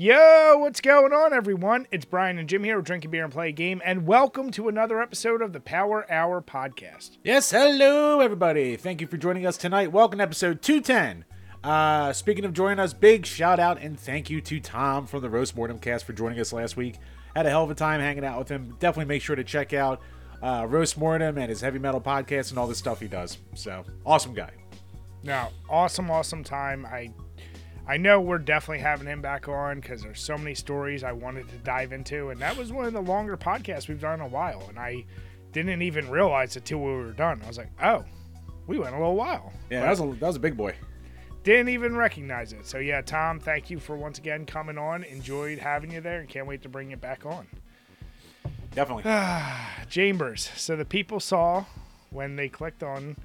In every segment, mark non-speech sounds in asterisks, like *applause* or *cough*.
Yo, what's going on, everyone? It's Brian and Jim here. Drinking beer and play a game, and welcome to another episode of the Power Hour podcast. Yes, hello everybody. Thank you for joining us tonight. Welcome to episode 210. Uh, speaking of joining us, big shout out and thank you to Tom from the Roast Mortem Cast for joining us last week. Had a hell of a time hanging out with him. Definitely make sure to check out uh, Roast Mortem and his heavy metal podcast and all the stuff he does. So awesome guy. Now, awesome, awesome time. I I know we're definitely having him back on because there's so many stories I wanted to dive into, and that was one of the longer podcasts we've done in a while, and I didn't even realize it till we were done. I was like, oh, we went a little while. Yeah, that was a that was a big boy. Didn't even recognize it. So yeah, Tom, thank you for once again coming on. Enjoyed having you there, and can't wait to bring it back on. Definitely. *sighs* Chambers. So the people saw when they clicked on.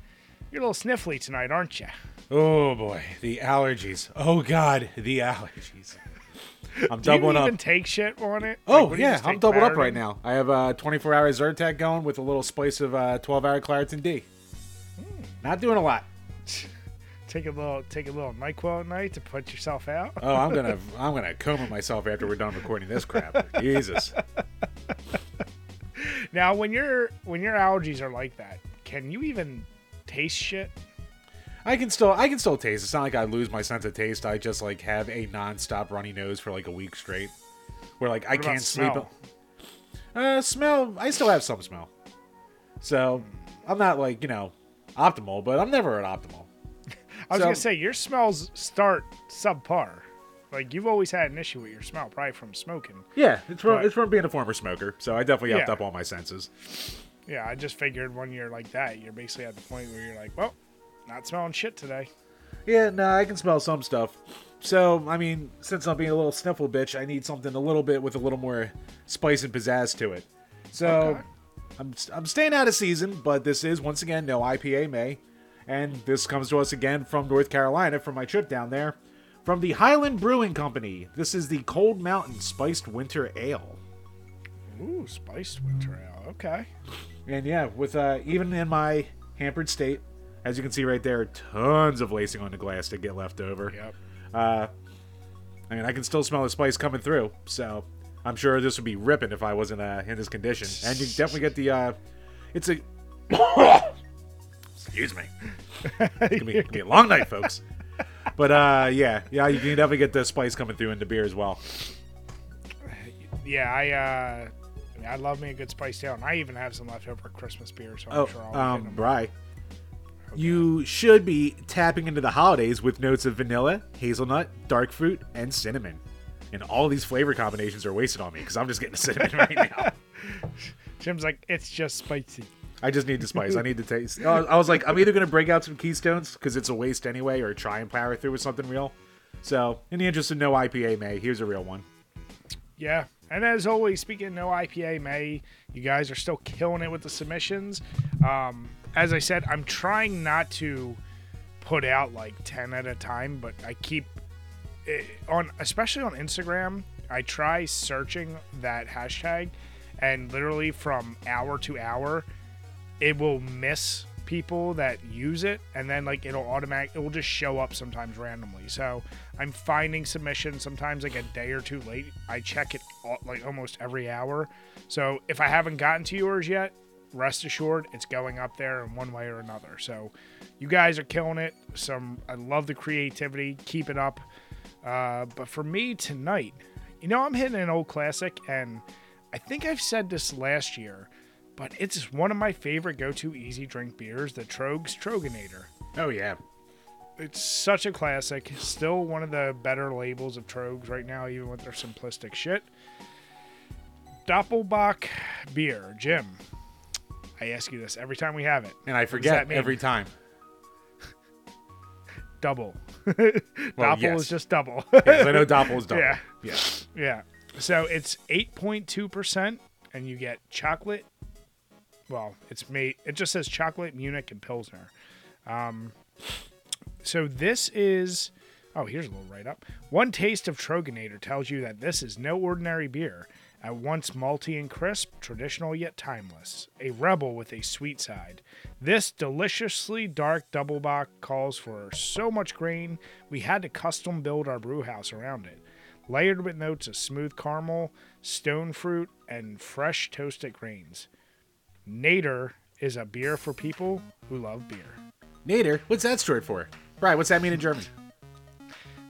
You're a little sniffly tonight, aren't you? Oh boy, the allergies. Oh god, the allergies. *laughs* I'm Do you doubling even up. take shit on it? Oh Like, you yeah, I'm doubled up right now. I have a 24 hour Zyrtec going with a little spice of uh, 12 hour Claritin D. Hmm. Not doing a lot. *laughs* Take a little, take a little Nyquil at night to put yourself out. Oh, I'm gonna *laughs* I'm gonna coma myself after we're done recording this crap. Jesus. Now, when your when your allergies are like that, can you even taste shit? I can still I can still taste. It's not like I lose my sense of taste. I just like have a non-stop runny nose for like a week straight. Where like I can't sleep. smell? Uh, smell. I still have some smell. So I'm not like you know optimal, but I'm never at optimal. *laughs* I was So- gonna say your smells start subpar. Like you've always had an issue with your smell, probably from smoking. Yeah, it's from But- it's from being a former smoker. So I definitely upped Yeah. up all my senses. Yeah, I just figured when you're like that, you're basically at the point where you're like, well, not smelling shit today. Yeah, no, I can smell some stuff. So, I mean, since I'm being a little sniffle bitch, I need something a little bit with a little more spice and pizzazz to it. So, Okay. I'm I'm staying out of season, but this is once again no IPA May, and this comes to us again from North Carolina from my trip down there, from the Highland Brewing Company. This is the Cold Mountain Spiced Winter Ale. Ooh, spiced winter ale. Okay. And yeah, with uh, even in my hampered state, as you can see right there, tons of lacing on the glass to get left over. Yep. Uh, I mean, I can still smell the spice coming through, so I'm sure this would be ripping if I wasn't uh, in this condition. And you definitely get the. Uh, it's a. *coughs* Excuse me. It's gonna, be, gonna be a long night, folks. But uh, yeah, yeah, you can definitely get the spice coming through in the beer as well. Yeah, I uh, I, mean, I love me a good spice ale, and I even have some leftover Christmas beer, so I'm Oh, sure I'll um. Bry. You should be tapping into the holidays with notes of vanilla, hazelnut, dark fruit, and cinnamon. And all these flavor combinations are wasted on me because I'm just getting cinnamon right now. *laughs* Jim's like, it's just spicy. I just need the spice. I need to taste. I was- like, I'm either gonna break out some Keystones because it's a waste anyway, or try and power through with something real. So, in the interest of no IPA, May, here's a real one. Yeah. And as always, speaking of no IPA May, you guys are still killing it with the submissions. Um, as I said, I'm trying not to put out like 10 at a time, but I keep eh, on, especially on Instagram, I try searching that hashtag, and literally from hour to hour, it will miss people that use it and then like it'll automatic it will just show up sometimes randomly. So i'm finding submissions sometimes like a day or two late. I check it all, like almost every hour. So if i haven't gotten to yours yet rest assured it's going up there in one way or another so you guys are killing it some i love the creativity keep it up uh, but for me tonight you know i'm hitting an old classic and i think i've said this last year but it's one of my favorite go-to easy drink beers, the Tröegs Troegenator. Oh yeah, It's such a classic. Still one of the better labels of Tröegs right now, even with their simplistic shit. Doppelbock beer, Jim. I ask you this every time we have it. and I forget every time. *laughs* Double. *laughs* Well, Doppel yes. is just double. *laughs* Yes, I know Doppel is double. Yeah. yeah. Yeah. So it's 8.2%, and you get chocolate. Well, it's made, it just says chocolate, Munich, and Pilsner. Um, so this is, oh, here's a little write up. One taste of Troegenator tells you that this is no ordinary beer. At once malty and crisp, traditional yet timeless, a rebel with a sweet side. This deliciously dark double bock calls for so much grain, we had to custom build our brew house around it. layered with notes of smooth caramel, stone fruit, and fresh toasted grains. Nader is a beer for people who love beer. Nader, what's that short for? Brian, what's that mean in German?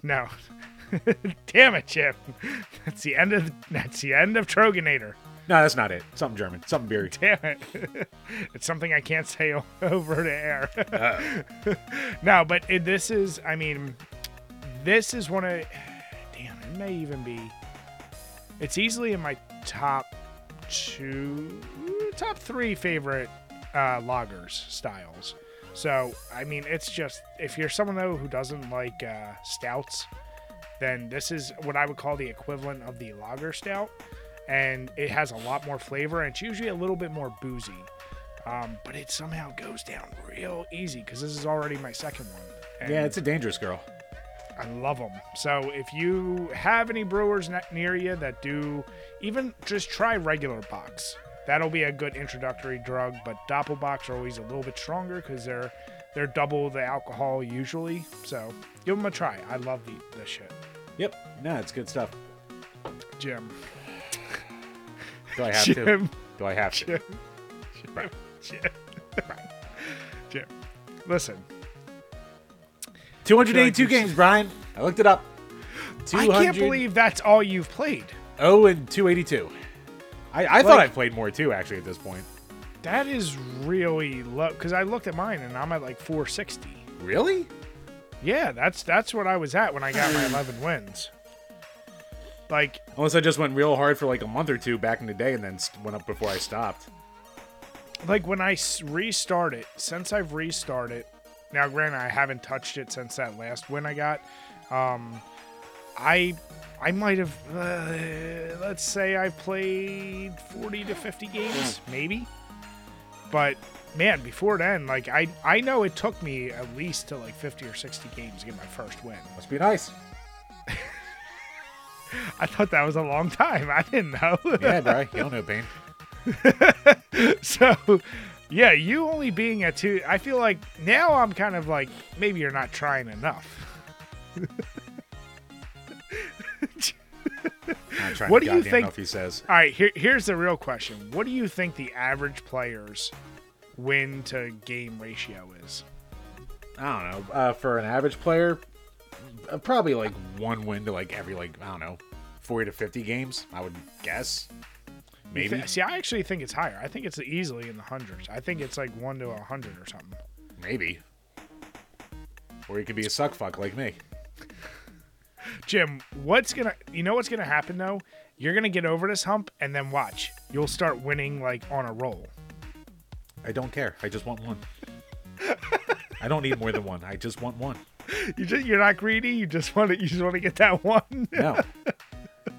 No. *laughs* *laughs* Damn it, Chip. That's the end of that's the end of Troegenator. No, that's not it. Something German. Something beery. *laughs* Damn it. *laughs* it's something I can't say over the air. no, but it, this is, I mean, this is one of, damn, it may even be, it's easily in my top two, top three favorite uh, loggers styles. So, I mean, it's just, if you're someone though who doesn't like uh, stouts, then this is what I would call the equivalent of the lager stout and it has a lot more flavor and it's usually a little bit more boozy. Um, but it somehow goes down real easy because this is already my second one and Yeah, it's a dangerous girl. i love them so if you have any brewers ne- near you that do even just try regular bocks that'll be a good introductory drug but doppelbocks are always a little bit stronger because they're they're double the alcohol usually so give them a try. I love the, this shit Yep. No, it's good stuff. jim Do I have to? Do I have to? Jim. Jim. Jim. Listen, 282 like games, Brian. I looked it up. I can't believe that's all you've played. Oh, and 282. I, I thought I played more too, actually, at this point. That is really low because I looked at mine and I'm at like 460. Really? Yeah, that's that's what I was at when I got my *sighs* 11 wins. Like, Unless I just went real hard for like a month or two back in the day and then went up before I stopped. like when I restart it, since I've restarted, now granted I haven't touched it since that last win I got. Um, I I might have uh, let's say I played 40 to 50 games, maybe. But man, before then, like I I know it took me at least to like 50 or 60 games to get my first win. Must be nice. *laughs* I thought that was a long time. I didn't know. Yeah, bro. *laughs* You don't know pain. *laughs* so yeah you only being at two i feel like now i'm kind of like maybe you're not trying enough What do you think- he says. all right here, here's the real question what do you think the average players win to game ratio is I don't know. Uh, for an average player, uh, probably like one win to like every like I don't know, 40 to 50 games. I would guess. Maybe. see i actually think it's higher i think it's easily in the hundreds i think it's like one to a hundred or something Maybe. Or you could be a suck fuck like me. jim what's gonna you know what's gonna happen though you're gonna get over this hump and then watch you'll start winning like on a roll I don't care. I just want one. I don't need more than one. I just want one. you just, you're not greedy you just want to you just want to get that one *laughs* No.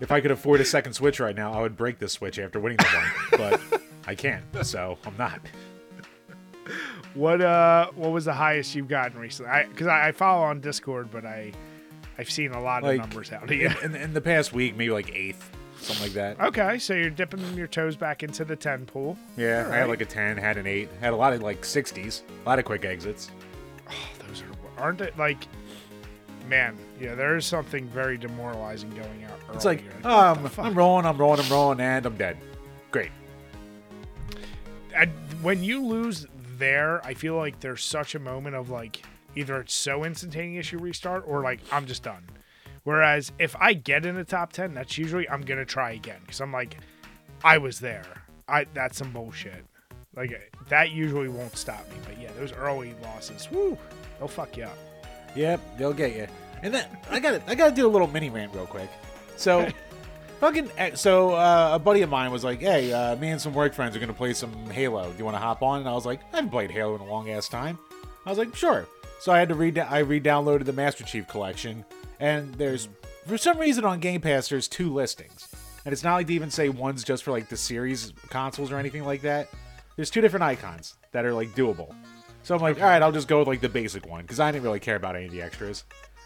if I could afford a second Switch right now, I would break this Switch after winning the one. But I can't, so I'm not. What uh what was the highest you've gotten recently? I because I, I follow on Discord, but I I've seen a lot Like, of numbers out here. In, in the past week, maybe like eighth, something like that. Okay, so you're dipping your toes back into the ten pool. Yeah, I had like a 10, had an 8, had a lot of like 60s, a lot of quick exits. Oh, Those are aren't it like man, yeah, there is something very demoralizing going out. It's like, earlier. What um, the fuck? I'm rolling, I'm rolling, I'm rolling, and I'm dead. Great. I- when you lose there, I feel like there's such a moment of like either it's so instantaneous you restart or like I'm just done. Whereas if I get in the top ten, that's usually I'm gonna try again because I'm like, I was there. I that's some bullshit. Like that usually won't stop me. But yeah, those early losses, whoo, they'll fuck you up. Yep, they'll get you. And then I got to I got to do a little mini rant real quick. So, *laughs* fucking, eh, so uh, a buddy of mine was like, "Hey, uh, me and some work friends are gonna play some Halo. Do you want to hop on?" And I was like, "I haven't played Halo in a long ass time." I was like, "Sure." So I had to read. I re-downloaded the Master Chief Collection, and there's for some reason on Game Pass there's two listings, and it's not like they even say one's just for like the series consoles or anything like that. There's two different icons that are like doable. So I'm like, all right, I'll just go with like the basic one because I didn't really care about any of the extras.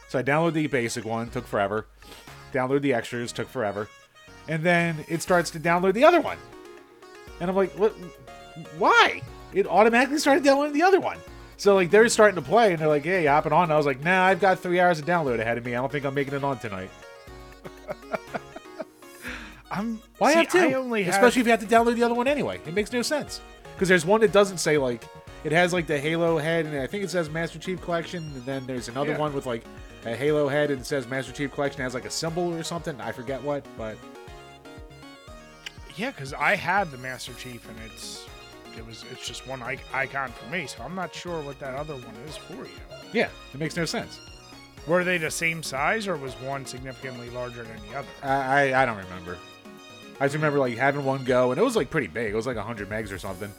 So I downloaded the basic one, took forever. Download the extras, took forever. And then it starts to download the other one. And I'm like, what? Why? It automatically started downloading the other one. So like they're starting to play and they're like, hey, hopping on. And I was like, nah, I've got three hours of download ahead of me. I don't think I'm making it on tonight. *laughs* I'm Why see, have two? I only have, Especially if you have to download the other one anyway. It makes no sense. Because there's one that doesn't say like it has like the Halo head, and I think it says Master Chief Collection, and then there's another Yeah. one with like a Halo head and it says Master Chief Collection it has like a symbol or something. I forget what, but yeah, because I had the Master Chief, and it's it was it's just one I- icon for me, so I'm not sure what that other one is for you. yeah, it makes no sense. Were they the same size, or was one significantly larger than the other? I I, I don't remember. I just remember like having one go, and it was like pretty big. It was like 100 megs or something,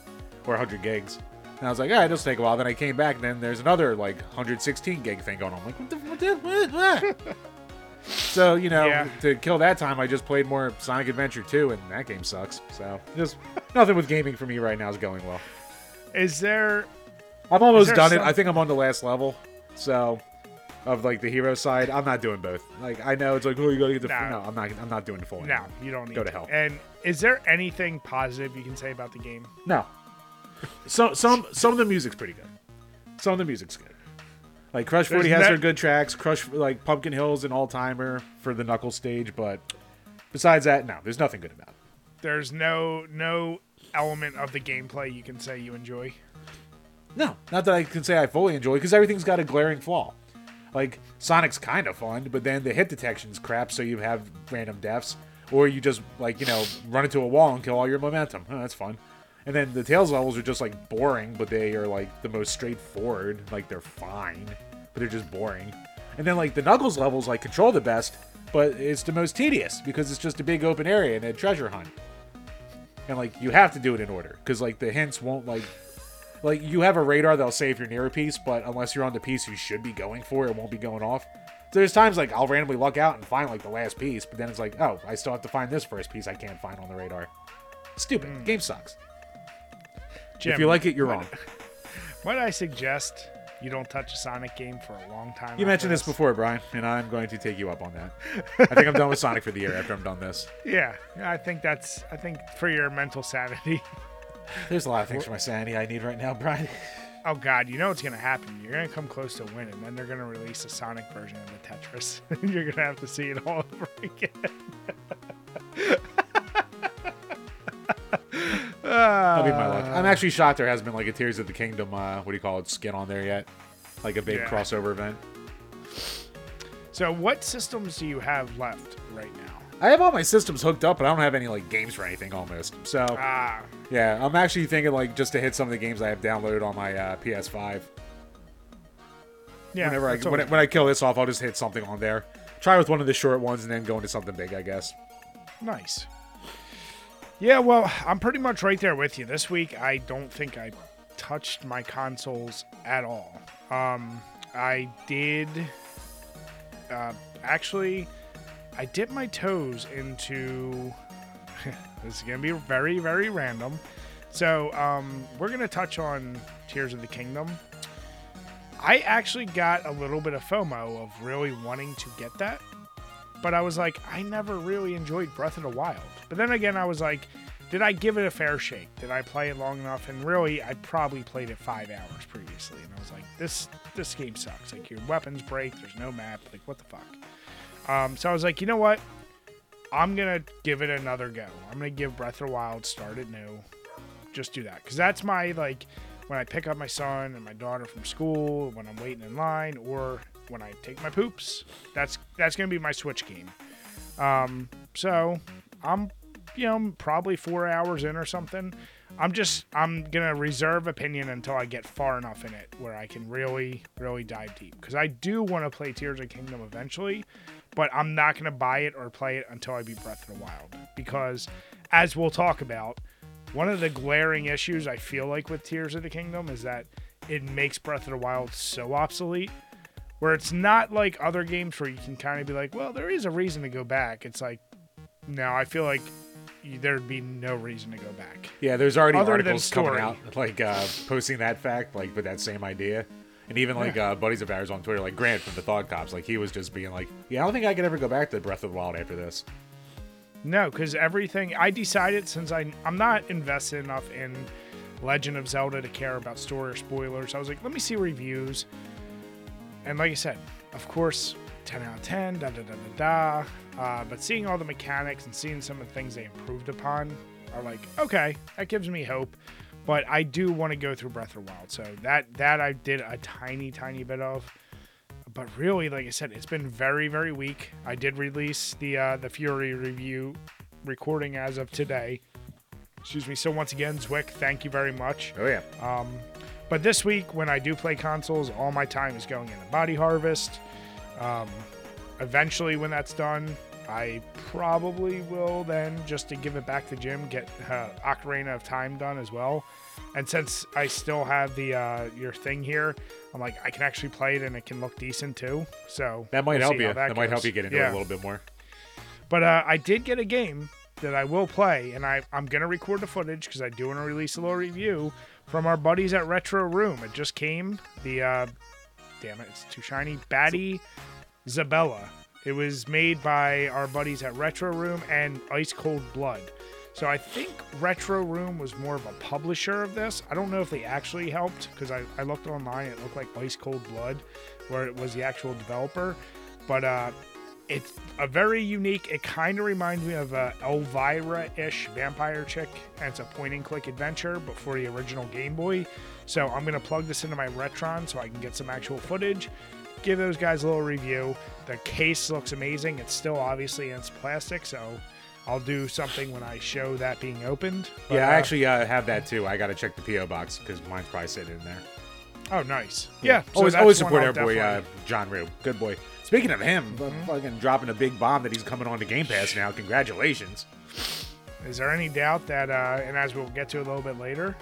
or 100 gigs. And I was like, ah, all right, this will take a while. Then I came back, and then there's another like 116 gig thing going on. I'm like, what the, what the what, what? *laughs* So you know, Yeah. to kill that time, I just played more Sonic Adventure 2, and that game sucks. So just nothing with gaming for me right now is going well. Is there? I'm almost there done it. I think I'm on the last level. So of like the hero side, I'm not doing both. Like I know it's like, oh, you gotta get the No. no. I'm not. I'm not doing the full. No, you don't need Go to hell. And is there anything positive you can say about the game? No. *laughs* Some some some of the music's pretty good. Some of the music's good. Like Crush There's 40 has ne- their good tracks. Crush like Pumpkin Hill's an all timer for the Knuckle stage, but besides that, no, there's nothing good about it. There's no no element of the gameplay you can say you enjoy. No, not that I can say I fully enjoy because everything's got a glaring flaw. Like Sonic's kind of fun, but then the hit detection's crap, so you have random deaths, or you just like you know run into a wall and kill all your momentum. Oh, that's fun. And then the Tails levels are just like boring, but they are like the most straightforward. Like they're fine, but they're just boring. And then like the Knuckles levels like control the best, but it's the most tedious because it's just a big open area and a treasure hunt. And like you have to do it in order because like the hints won't like like you have a radar that'll say if you're near a piece, but unless you're on the piece you should be going for, it won't be going off. So there's times like I'll randomly luck out and find like the last piece, but then it's like, oh, I still have to find this first piece I can't find on the radar. Stupid. Hmm. Game sucks. Jim, if you like it, you're might- wrong. *laughs* Might I suggest you don't touch a Sonic game for a long time? You mentioned this before, Brian, and I'm going to take you up on that. I think I'm done with Sonic for the year after I'm done this. *laughs* Yeah, I think that's. I think for your mental sanity. *laughs* There's a lot of things for my sanity I need right now, Brian. Oh God, you know what's gonna happen. You're gonna come close to winning, then they're gonna release a Sonic version of the Tetris. You're gonna have to see it all over again. That'll be my luck. I'm actually shocked there hasn't been like a Tears of the Kingdom, uh, what do you call it, skin on there yet. Like a big Yeah. crossover event. So, what systems do you have left right now? I have all my systems hooked up, but I don't have any like games for anything almost. So Ah, yeah, I'm actually thinking like just to hit some of the games I have downloaded on my uh, PS5. yeah. Whenever I that's when, I always- when I kill this off, I'll just hit something on there. Try with one of the short ones and then go into something big, I guess. Nice. Yeah, well, I'm pretty much right there with you. This week, I don't think I touched my consoles at all. Um, I did. Uh, actually, I dipped my toes into. *laughs* this is gonna be very, very random. So, um, we're gonna touch on Tears of the Kingdom. I actually got a little bit of FOMO of really wanting to get that but I was like, I never really enjoyed Breath of the Wild. But then again, I was like, did I give it a fair shake? Did I play it long enough? And really, I probably played it five hours previously, and I was like, this this game sucks. Like your weapons break. There's no map. Like what the fuck? Um, so I was like, you know what? I'm gonna give it another go. I'm gonna give Breath of the Wild start it new. Just do that because that's my like when I pick up my son and my daughter from school, when I'm waiting in line, or when I take my poops. That's that's gonna be my Switch game. Um, so I'm, you know, probably four hours in or something. I'm just I'm gonna reserve opinion until I get far enough in it where I can really really dive deep because I do want to play Tears of the Kingdom eventually, but I'm not gonna buy it or play it until I beat Breath of the Wild because, as we'll talk about, one of the glaring issues I feel like with Tears of the Kingdom is that it makes Breath of the Wild so obsolete where it's not like other games where you can kind of be like, well, there is a reason to go back. It's like, no, I feel like there'd be no reason to go back. Yeah, there's already Other articles coming out like uh, posting that fact, like with that same idea. And even like uh, buddies of ours on Twitter, like Grant from the Thought Cops, like he was just being like, "Yeah, I don't think I could ever go back to Breath of the Wild after this." No, because everything I decided since I I'm not invested enough in Legend of Zelda to care about story or spoilers. I was like, let me see reviews, and like I said, of course, 10 out of 10. Da da da da Uh, but seeing all the mechanics and seeing some of the things they improved upon are like, okay, that gives me hope. But I do want to go through Breath of the Wild, so that that I did a tiny, tiny bit of. But really, like I said, it's been very, very weak. I did release the uh, the Fury review recording as of today. Excuse me. So once again, Zwick, thank you very much. Oh yeah. Um, but this week, when I do play consoles, all my time is going into Body Harvest. Um, eventually, when that's done, I probably will then, just to give it back to Jim, get uh, Ocarina of Time done as well. And since I still have the uh, your thing here, I'm like I can actually play it and it can look decent too. So That might we'll help you. That, That, might help you get into it a little bit more. But uh, I did get a game that I will play, and I, I'm going to record the footage because I do want to release a little review from our buddies at Retro Room. It just came. The, uh, damn it, it's too shiny. Batty Zabella. It was made by our buddies at Retro Room and Ice Cold Blood. So I think Retro Room was more of a publisher of this. I don't know if they actually helped because I, I looked online. It looked like Ice Cold Blood, where it was the actual developer. But uh, it's a very unique. It kind of reminds me of a Elvira-ish vampire chick, and it's a point-and-click adventure, but for the original Game Boy. So I'm gonna plug this into my Retron so I can get some actual footage. Give those guys a little review. The case looks amazing. It's still obviously in its plastic, so I'll do something when I show that being opened. But, yeah, uh, I actually uh, have that too. I got to check the PO box because mine's probably sitting in there. Oh, nice. Yeah. so always that's always one support I'll our boy uh, definitely- John Rue. Good boy. Speaking of him, Mm-hmm. fucking dropping a big bomb that he's coming on to Game Pass now. Congratulations. Is there any doubt that, uh, and as we'll get to a little bit later,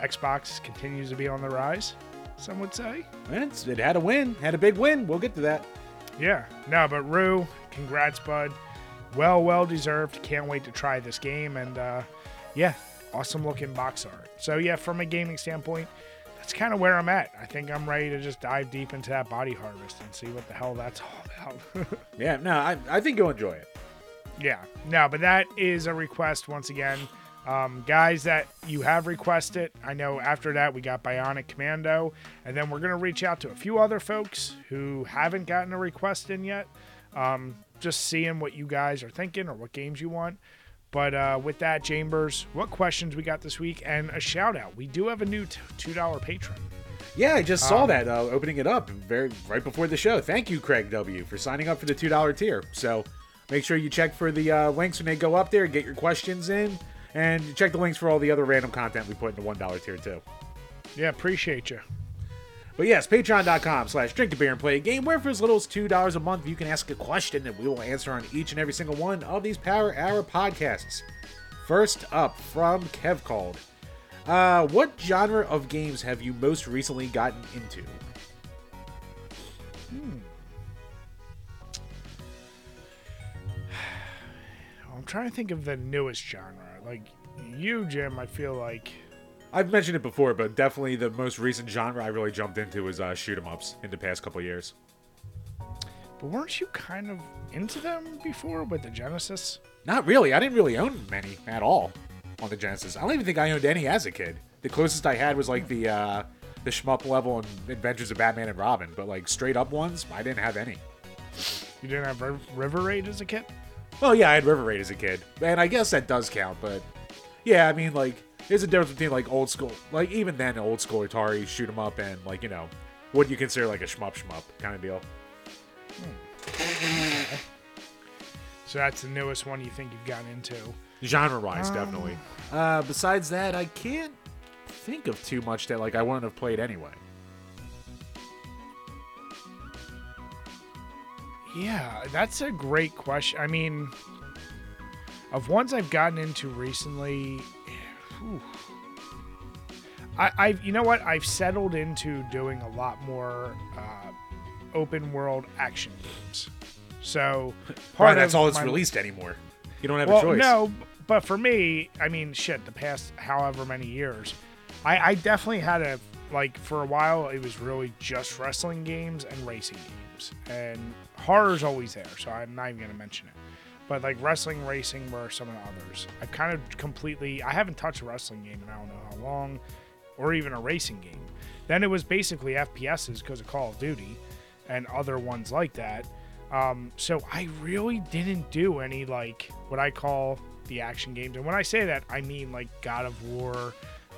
Xbox continues to be on the rise? Some would say. And it's, it had a win, had a big win. We'll get to that. Yeah. No, but Rue, congrats, bud. Well, well deserved. Can't wait to try this game. And uh, yeah, awesome looking box art. So yeah, from a gaming standpoint, that's kind of where I'm at. I think I'm ready to just dive deep into that body harvest and see what the hell that's all *laughs* about. Yeah, no, I, I think you'll enjoy it. Yeah, no, but that is a request once again. Um, guys that you have requested, I know after that we got Bionic Commando, and then we're going to reach out to a few other folks who haven't gotten a request in yet. Um, just seeing what you guys are thinking or what games you want. But uh, with that, Chambers, what questions we got this week? And a shout out. We do have a new $2 patron. Yeah, I just saw Um, that uh, opening it up very right before the show. Thank you, Craig W, for signing up for the two dollar tier. So make sure you check for the uh, links when they go up there. Get your questions in, and check the links for all the other random content we put in the one dollar tier too. Yeah, appreciate you. But yes, patreon.com slash drink a beer and play a game where for as little as $2 a month you can ask a question and we will answer on each and every single one of these Power Hour podcasts. First up from Kev Called. Uh, what genre of games have you most recently gotten into? Hmm. *sighs* I'm trying to think of the newest genre. Like you, Jim, I feel like. I've mentioned it before, but definitely the most recent genre I really jumped into was uh, shoot 'em ups in the past couple years. But weren't you kind of into them before with the Genesis? Not really. I didn't really own many at all on the Genesis. I don't even think I owned any as a kid. The closest I had was like the uh, the shmup level and Adventures of Batman and Robin, but like straight up ones, I didn't have any. You didn't have Riv- River Raid as a kid? Well, yeah, I had River Raid as a kid, and I guess that does count. But yeah, I mean, like, there's a difference between like old school, like even then old school Atari shoot 'em up and like you know what you consider like a shmup shmup kind of deal. So that's the newest one you think you've gotten into. genre wise definitely uh besides that i can't think of too much that like i wouldn't have played anyway Yeah, that's a great question. I mean, of ones I've gotten into recently, whew. I, I've you know what I've settled into doing a lot more uh, open world action games. So *laughs* right that's all that's my- released anymore you don't have well, a choice no, but for me, I mean, shit, the past however many years, I, I definitely had a like for a while. It was really just wrestling games and racing games, and horror's always there. So I'm not even gonna mention it. But like wrestling, racing were some of the others. I've kind of completely. I haven't touched a wrestling game in I don't know how long, or even a racing game. Then it was basically FPSs because of Call of Duty, and other ones like that. Um, so I really didn't do any like what I call the action games, and when I say that, I mean like God of War,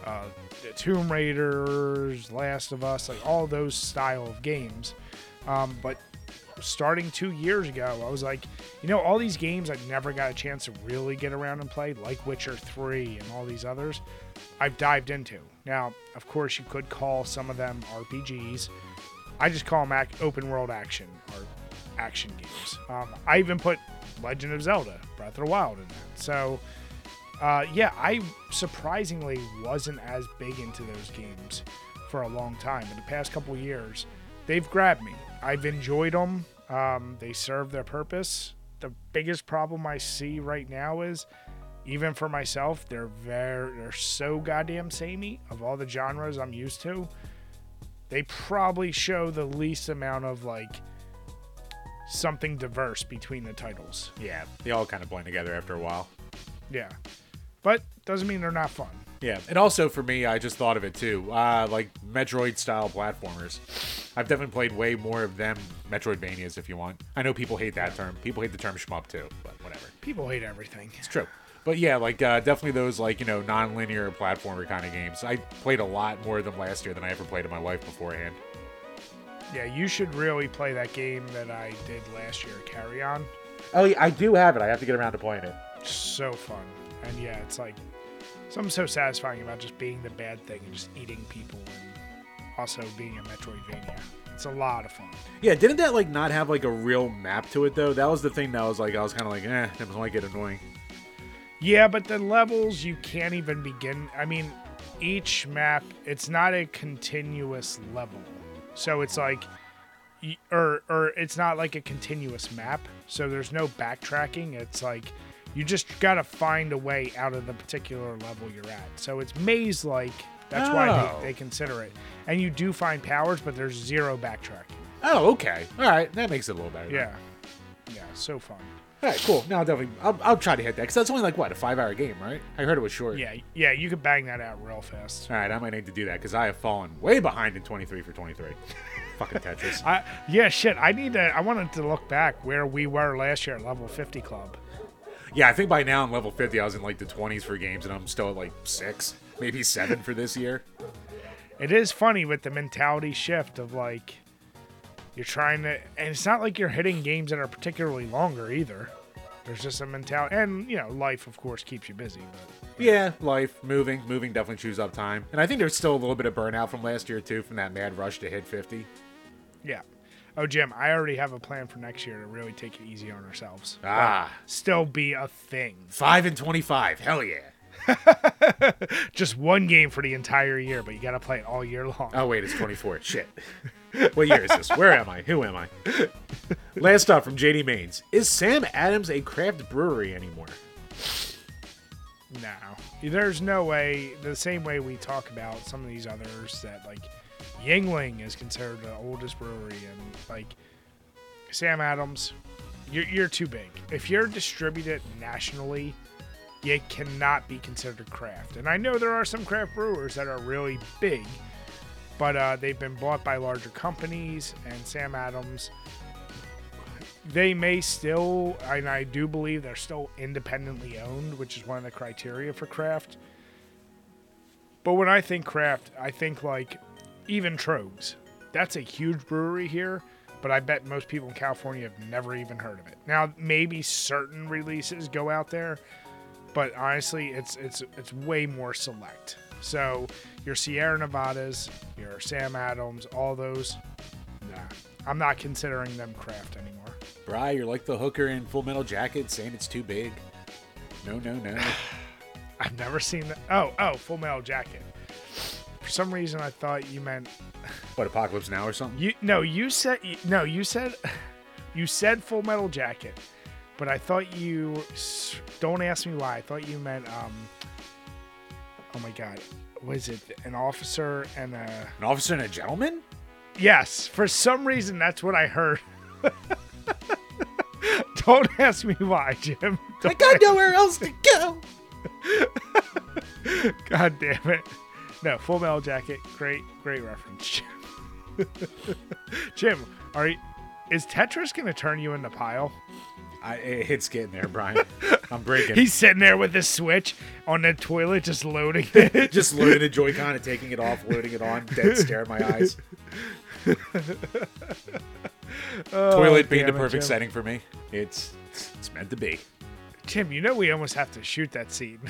uh, the Tomb Raiders, Last of Us, like all those style of games. Um, but starting two years ago, I was like, you know, all these games I've never got a chance to really get around and play, like Witcher 3 and all these others, I've dived into. Now, of course, you could call some of them RPGs. I just call them ac- open world action or action games. Um, I even put Legend of Zelda, Breath of the Wild in that. So, uh, yeah, I surprisingly wasn't as big into those games for a long time. In the past couple years, they've grabbed me. I've enjoyed them. Um, they serve their purpose. The biggest problem I see right now is, even for myself, they're very they're so goddamn samey of all the genres I'm used to. They probably show the least amount of like something diverse between the titles. Yeah, they all kind of blend together after a while. Yeah, but doesn't mean they're not fun. Yeah, and also for me, I just thought of it too. Uh, like Metroid style platformers. I've definitely played way more of them Metroidvanias, if you want. I know people hate that term. People hate the term shmup too, but whatever. People hate everything. It's true. But yeah, like uh, definitely those like you know non-linear platformer kind of games. I played a lot more of them last year than I ever played in my life beforehand. Yeah, you should really play that game that I did last year, Carrion. Oh, yeah, I do have it. I have to get around to playing it. So fun. And yeah, it's like something so satisfying about just being the bad thing and just eating people and also being a Metroidvania. It's a lot of fun. Yeah, didn't that like not have like a real map to it though? That was the thing that was like I was kind of like, eh, that might get annoying. Yeah, but the levels you can't even begin. I mean, each map, it's not a continuous level. So it's like or or it's not like a continuous map. So there's no backtracking. It's like you just got to find a way out of the particular level you're at. So it's maze like. That's why Oh. they, they consider it. And you do find powers, but there's zero backtracking. Oh, okay. All right, that makes it a little better. Yeah. Yeah, so fun. All right, cool. Now I'll definitely, I'll, I'll try to hit that because that's only like what a five-hour game, right? I heard it was short. Yeah, yeah, you could bang that out real fast. All right, I might need to do that because I have fallen way behind in 23 for 23. *laughs* Fucking Tetris. I yeah, shit. I need to. I wanted to look back where we were last year at level 50 club. Yeah, I think by now I'm level 50. I was in like the 20s for games, and I'm still at like six, maybe seven for this year. It is funny with the mentality shift of like you're trying to, and it's not like you're hitting games that are particularly longer either. There's just a mentality, and you know, life of course keeps you busy. But Yeah, life, moving, moving definitely chews up time, and I think there's still a little bit of burnout from last year too, from that mad rush to hit 50. yeah. Oh, Jim, I already have a plan for next year to really take it easy on ourselves. Ah, Still be a thing. five and 25. Hell yeah. *laughs* Just one game for the entire year, but you got to play it all year long. Oh wait, it's 24. Shit. *laughs* What year is this? Where am I? Who am I? Last up from JD Maines Is Sam Adams a craft brewery anymore? No, there's no way. The same way we talk about some of these others that like Yuengling is considered the oldest brewery, and like Sam Adams, you're, you're too big. If you're distributed nationally, you cannot be considered craft. And I know there are some craft brewers that are really big, but uh, they've been bought by larger companies, and Sam Adams. They may still, and I do believe they're still independently owned, which is one of the criteria for craft. But when I think craft, I think like even Tröegs. That's a huge brewery here, but I bet most people in California have never even heard of it. Now, maybe certain releases go out there, but honestly, it's it's it's way more select. So your Sierra Nevadas, your Sam Adams, all those, nah, I'm not considering them craft anymore. Bry, you're like the hooker in Full Metal Jacket saying it's too big. No, no, no. *sighs* I've never seen that. Oh, oh, Full Metal Jacket. For some reason, I thought you meant what, Apocalypse Now or something? you. No, you said no. You said *laughs* you said Full Metal Jacket, but I thought you. Don't ask me why. I thought you meant um. Oh my God, was it an officer and a? An officer and a gentleman? Yes, for some reason that's what I heard. *laughs* Don't ask me why, Jim. I Don't got nowhere else to go. *laughs* God damn it. No, Full Metal Jacket. Great, great reference, Jim. *laughs* Jim, are you is Tetris gonna turn you into Pyle? I, it's getting there, Brian. *laughs* I'm breaking. He's sitting there with the switch on the toilet, just loading *laughs* it. just loading a Joy-Con and taking it off, loading it on, dead stare in my eyes. Oh, toilet being the damn it, perfect setting for me. It's it's meant to be. Jim, you know we almost have to shoot that scene.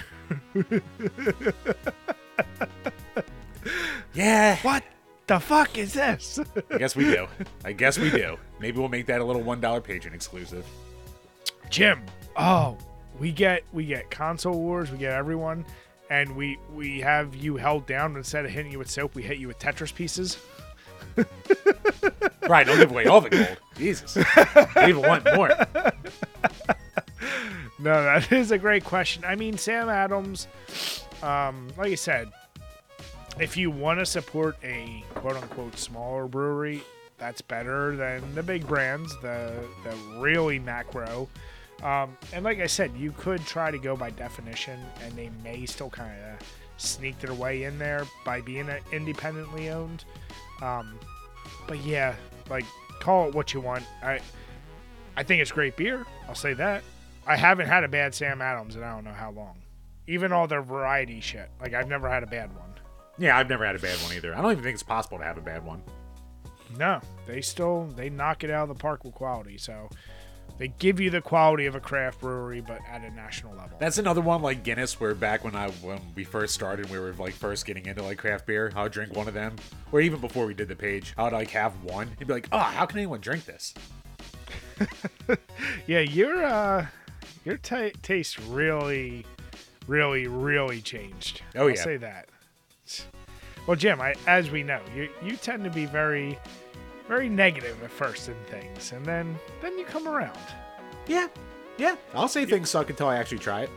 Yeah. what the fuck is this? I guess we do. *laughs* I guess we do. Maybe we'll make that a little one dollar patron exclusive. Jim, oh, we get we get console wars, we get everyone, and we we have you held down instead of hitting you with soap, we hit you with Tetris pieces. *laughs* right. don't give away all the gold. Jesus. I even want more. No, that is a great question. I mean, Sam Adams, um, like I said, if you want to support a quote unquote smaller brewery, that's better than the big brands, the the really macro. Um, and like I said, you could try to go by definition, and they may still kind of sneak their way in there by being independently owned. Um, but yeah, like call it what you want. I I think it's great beer. I'll say that. I haven't had a bad Sam Adams in I don't know how long. Even all their variety shit. Like I've never had a bad one. Yeah, I've never had a bad one either. I don't even think it's possible to have a bad one. No, they still they knock it out of the park with quality. So they give you the quality of a craft brewery, but at a national level. That's another one like Guinness, where back when I when we first started, we were like first getting into like craft beer. I would drink one of them, or even before we did the page, I would like have one and be like, "Oh, how can anyone drink this?" *laughs* yeah, your uh, your ta taste really, really, really changed. Oh, I'll yeah. say that. Well, Jim, I, as we know, you you tend to be very, very negative at first in things, and then then you come around. Yeah, yeah. I'll say things suck until I actually try it.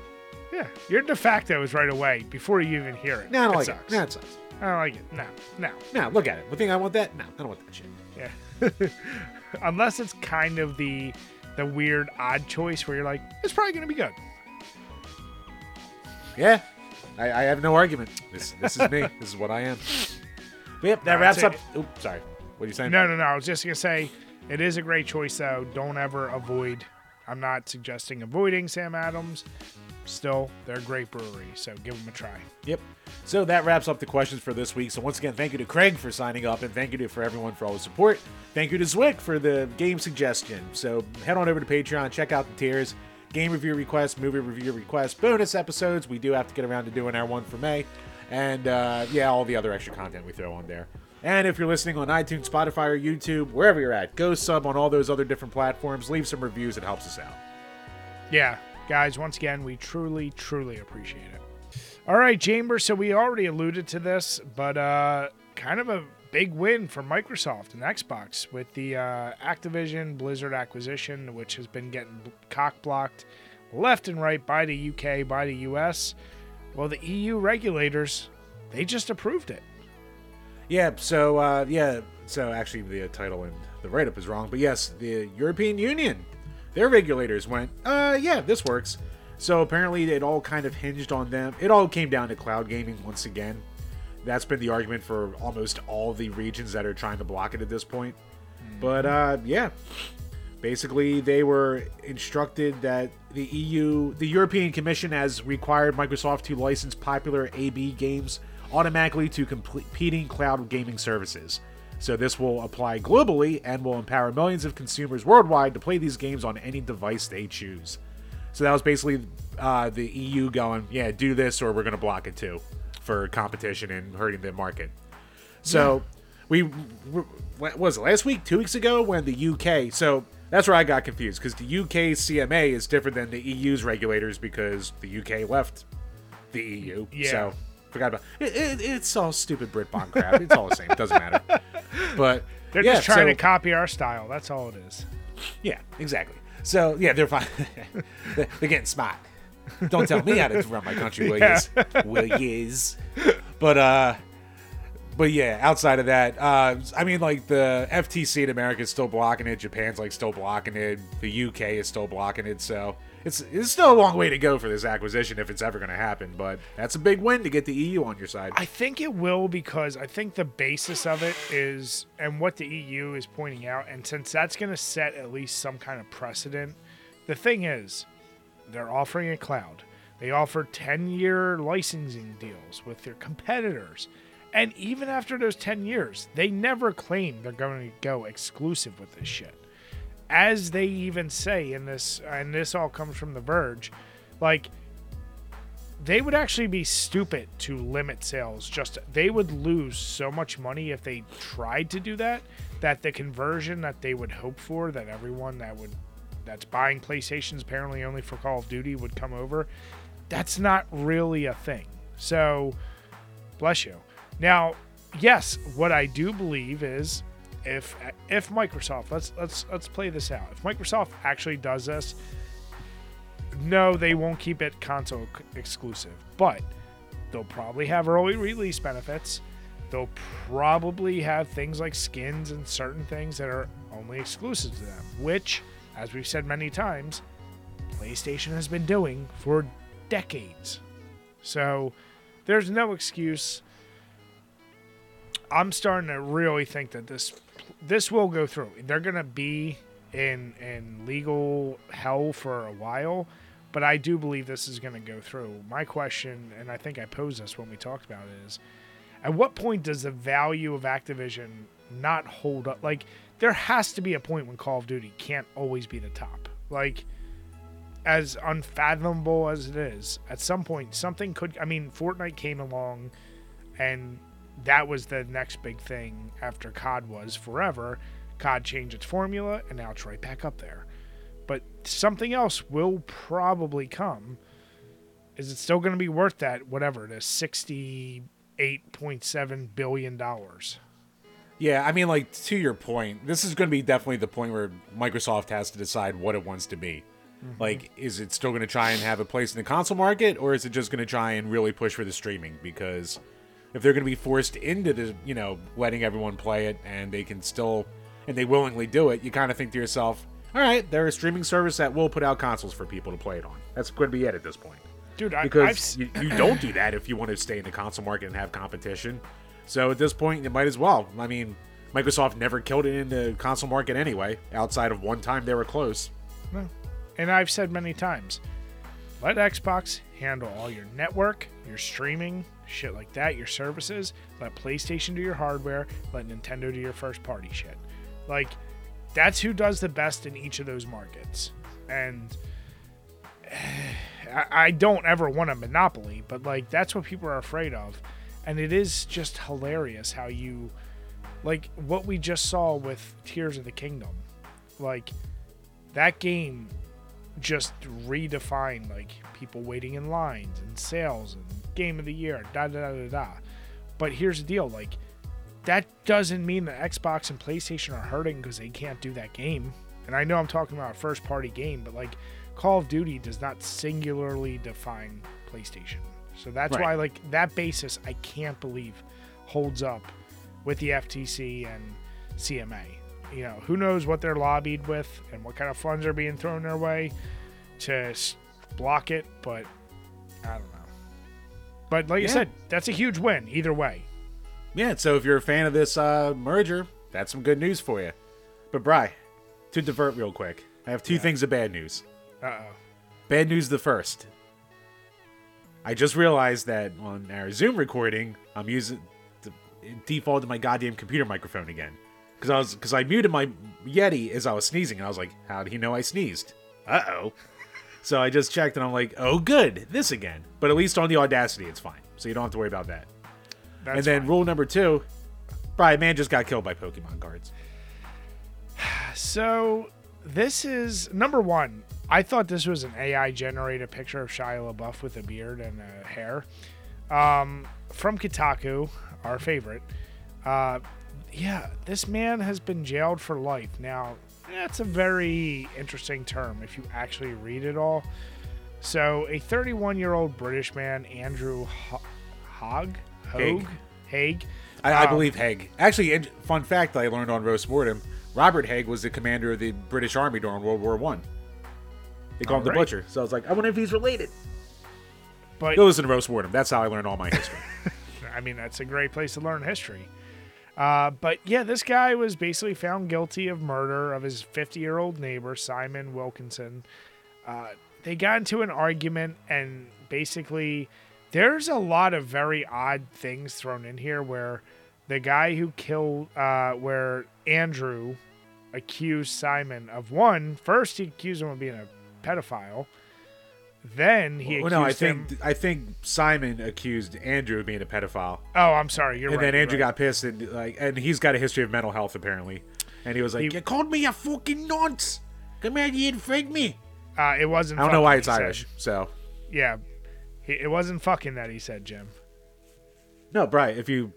Yeah, your de facto is right away before you even hear it. No, I don't it like sucks. it. No, it sucks. I don't like it. No, no. No, look at it. You think I want that? No, I don't want that shit. Yeah. *laughs* Unless it's kind of the the weird odd choice where you're like, it's probably gonna be good. Yeah, I, I have no argument. This this is me. *laughs* this is what I am. But yep, that No, wraps up. say- Oops, sorry. What are you saying? No, no, no. I was just gonna say it is a great choice though. Don't ever avoid. I'm not suggesting avoiding Sam Adams. Still, they're a great brewery, so give them a try. Yep. So that wraps up the questions for this week. So once again, thank you to Craig for signing up, and thank you to for everyone for all the support. Thank you to Zwick for the game suggestion. So head on over to Patreon, check out the tiers, game review requests, movie review requests, bonus episodes. We do have to get around to doing our one for May, and uh, yeah, all the other extra content we throw on there. And if you're listening on iTunes, Spotify, or YouTube, wherever you're at, go sub on all those other different platforms. Leave some reviews; it helps us out. Yeah, guys. Once again, we truly, truly appreciate it. All right, Chambers. So we already alluded to this, but uh, kind of a big win for Microsoft and Xbox with the uh, Activision Blizzard acquisition, which has been getting cock blocked left and right by the UK, by the US. Well, the EU regulators, they just approved it. Yeah, so uh, yeah, so actually the title and the write-up is wrong, but yes, the European Union, their regulators went, uh, yeah, this works. So apparently it all kind of hinged on them. It all came down to cloud gaming once again. That's been the argument for almost all the regions that are trying to block it at this point. But uh, yeah, basically they were instructed that the EU, the European Commission, has required Microsoft to license popular AB games automatically to competing cloud gaming services. So this will apply globally and will empower millions of consumers worldwide to play these games on any device they choose. So that was basically uh, the EU going, yeah, do this or we're going to block it too for competition and hurting the market. So we what was it last week, two weeks ago, when the UK. So that's where I got confused because the UK CMA is different than the EU's regulators because the UK left the EU. Yeah. So forgot about it, it. It's all stupid Britbon crap. It's all the same. It doesn't matter. *laughs* But They're yeah, just trying so- to copy our style. That's all it is. yeah, exactly. So yeah, they're fine. *laughs* they're getting smart. Don't tell me how to run my country, will *laughs* Yeah. yous? Will yous? But uh, but yeah, outside of that, uh, I mean, like the FTC in America is still blocking it. Japan's like still blocking it. The UK is still blocking it. So it's it's still a long way to go for this acquisition if it's ever going to happen. But that's a big win to get the EU on your side. I think it will because I think the basis of it is, and what the EU is pointing out, and since that's going to set at least some kind of precedent, the thing is, they're offering a cloud. They offer 10 year licensing deals with their competitors. And even after those 10 years, they never claim they're going to go exclusive with this shit. As they even say in this, and this all comes from The Verge, like, they would actually be stupid to limit sales. Just they would lose so much money if they tried to do that. That the conversion that they would hope for, that everyone that would that's buying PlayStations apparently only for Call of Duty would come over. That's not really a thing. So, bless you. Now, yes, what I do believe is if if Microsoft let's let's let's play this out. If Microsoft actually does this, no, they won't keep it console exclusive, but they'll probably have early release benefits. They'll probably have things like skins and certain things that are only exclusive to them, which, as we've said many times, PlayStation has been doing for decades. So there's no excuse. I'm starting to really think that this this will go through. They're gonna be in in legal hell for a while, but I do believe this is gonna go through. My question, and I think I posed this when we talked about it, is at what point does the value of Activision not hold up? Like there has to be a point when Call of Duty can't always be the top. Like as unfathomable as it is, at some point something could. I mean, Fortnite came along, and that was the next big thing after COD was forever. COD changed its formula, and now it's right back up there. But something else will probably come. Is it still going to be worth that? Whatever the sixty-eight point seven billion dollars. Yeah, I mean, like to your point, this is going to be definitely the point where Microsoft has to decide what it wants to be. Mm-hmm. Like, is it still going to try and have a place in the console market, or is it just going to try and really push for the streaming? Because if they're going to be forced into the, you know, letting everyone play it, and they can still, and they willingly do it, you kind of think to yourself, all right, they're a streaming service that will put out consoles for people to play it on. That's going to be it at this point. Dude, I, I've, Because you, you don't do that if you want to stay in the console market and have competition. So at this point, it might as well. I mean, Microsoft never killed it in the console market anyway, outside of one time they were close. No. And I've said many times, let Xbox handle all your network, your streaming, shit like that, your services. Let PlayStation do your hardware. Let Nintendo do your first party shit. Like, that's who does the best in each of those markets. And *sighs* I, I don't ever want a monopoly, but like, that's what people are afraid of. And it is just hilarious how you, like, what we just saw with Tears of the Kingdom. Like, that game just redefined like people waiting in lines and sales and game of the year da da da da da but here's the deal like that doesn't mean that xbox and playstation are hurting because they can't do that game and i know i'm talking about a first party game but like call of duty does not singularly define playstation so that's Right. why like that basis i can't believe holds up with the ftc and cma you know, who knows what they're lobbied with and what kind of funds are being thrown their way to block it, but I don't know. But like Yeah. you said, that's a huge win either way. Yeah, so if you're a fan of this uh, merger, that's some good news for you. But Bry, to divert real quick, I have two things of bad news. Uh oh. Bad news the first. I just realized that on our Zoom recording, I'm using the it defaulted my goddamn computer microphone again. Because I was because I muted my Yeti as I was sneezing, and I was like, "How did he know I sneezed?" Uh oh. so I just checked, and I'm like, "Oh, good, this again." But at least on the Audacity, it's fine, so you don't have to worry about that. That's and then fine. rule number two, Brian man just got killed by Pokemon cards. So this is number one. I thought this was an AI generated picture of Shia LaBeouf with a beard and a hair. Um, from Kotaku, our favorite. Uh, yeah, this man has been jailed for life. Now, that's a very interesting term if you actually read it all. So, a 31 year old British man, Andrew Ho- Hogg. Hogue, Haig. I, I um, believe Haig. Actually, fun fact that I learned on Roast Mortem: Robert Haig was the commander of the British Army during World War One. They call him the Butcher. So I was like, I wonder if he's related. But Go listen to Roast Mortem. That's how I learned all my history. *laughs* I mean, that's a great place to learn history. Uh, but yeah, this guy was basically found guilty of murder of his 50 year old neighbor, Simon Wilkinson. Uh, they got into an argument, and basically, there's a lot of very odd things thrown in here where the guy who killed, uh, where Andrew accused Simon of one, first he accused him of being a pedophile. Then he well, accused no, I him. think I think Simon accused Andrew of being a pedophile, oh, I'm sorry. You're and right. then Andrew right. got pissed and like, and he's got a history of mental health apparently, and he was like, He- "You called me a fucking nonce. Come here and freak me." Uh, it wasn't. I don't know why it's he said. Irish. So Yeah, it wasn't fucking that he said, Jim. no, Brian. If you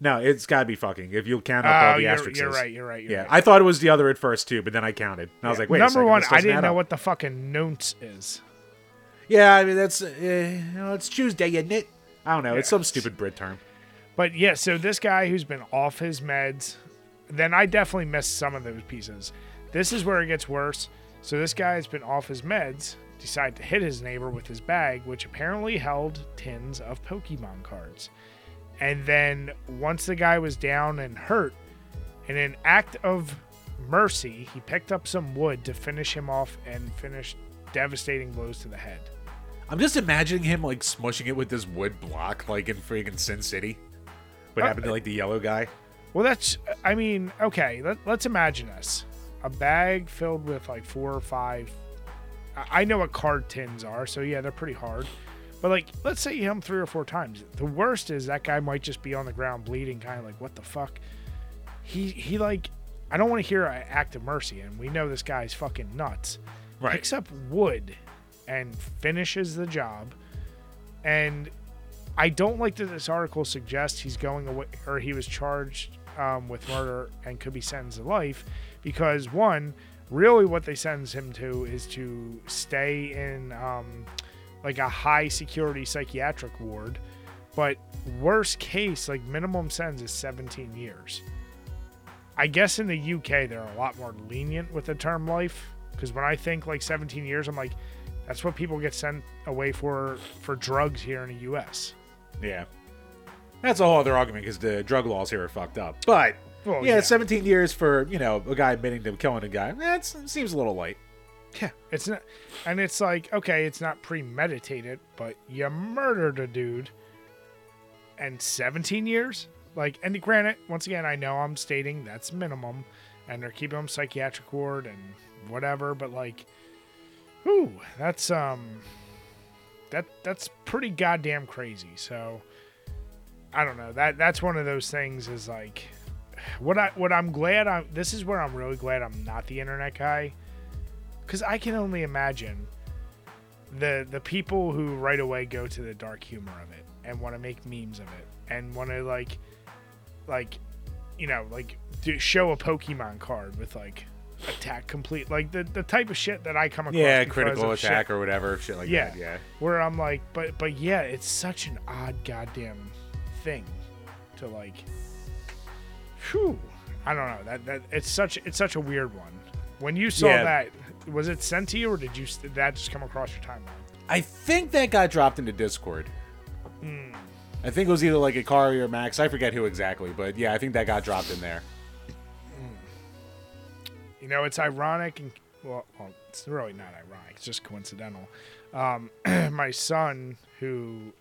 no, it's got to be fucking. If you count up all Oh, the you're, asterisks. you're right. You're right. You're Yeah, right. I thought it was the other at first too, but then I counted. And I was like, wait. a number second, one, I didn't know up. what the fucking nonce is. Yeah, I mean that's uh, you know, it's Tuesday, isn't it? I don't know. It's Yeah. some stupid Brit term. But yeah, so this guy who's been off his meds, then I definitely missed some of those pieces. This is where it gets worse. So this guy has been off his meds, decided to hit his neighbor with his bag, which apparently held tins of Pokemon cards. And then once the guy was down and hurt, in an act of mercy, he picked up some wood to finish him off and finish devastating blows to the head. I'm just imagining him like smushing it with this wood block, like in friggin' Sin City. What Uh, happened to like the yellow guy? Well, that's, I mean, okay, let, let's imagine this. A bag filled with like four or five. I know what card tins are, so yeah, they're pretty hard. But like, let's say you hit him three or four times. The worst is that guy might just be on the ground bleeding, kind of like, what the fuck? He, he like, I don't want to hear an act of mercy, and we know this guy's fucking nuts. Right. Picks up wood and finishes the job. And I don't like that this article suggests he's going away or he was charged um, with murder and could be sentenced to life because one, really what they sentence him to is to stay in um, like a high security psychiatric ward. But worst case, like minimum sentence is 17 years. I guess in the UK they're a lot more lenient with the term life because when I think like 17 years, I'm like, that's what people get sent away for for drugs here in the U.S. Yeah. That's a whole other argument because the drug laws here are fucked up. But Well, yeah, yeah. 17 years for you know a guy admitting to killing a guy. That seems a little light. Yeah, it's not, and it's like okay, it's not premeditated, but you murdered a dude, and 17 years. Like, and granted, once again, I know I'm stating that's minimum, and they're keeping him psychiatric ward and whatever, but like, whew, that's um, that that's pretty goddamn crazy. So, I don't know. That that's one of those things. Is like, what I what I'm glad I'm. This is where I'm really glad I'm not the internet guy because I can only imagine the the people who right away go to the dark humor of it and want to make memes of it and want to like like you know like do, show a Pokemon card with like attack complete like the the type of shit that I come across. Yeah, critical of shit attack or whatever, shit like Yeah. that. Yeah. where I'm like, but but yeah, it's such an odd goddamn thing to like. Whew, I don't know that that it's such it's such a weird one. When you saw Yeah. that, was it sent to you or did you did that just come across your timeline? I think that got dropped into Discord. Hmm. I think it was either like Akari or Max. I forget who exactly, but yeah, I think that got dropped in there. You know, it's ironic and well, well it's really not ironic. It's just coincidental. Um, *clears throat* my son, who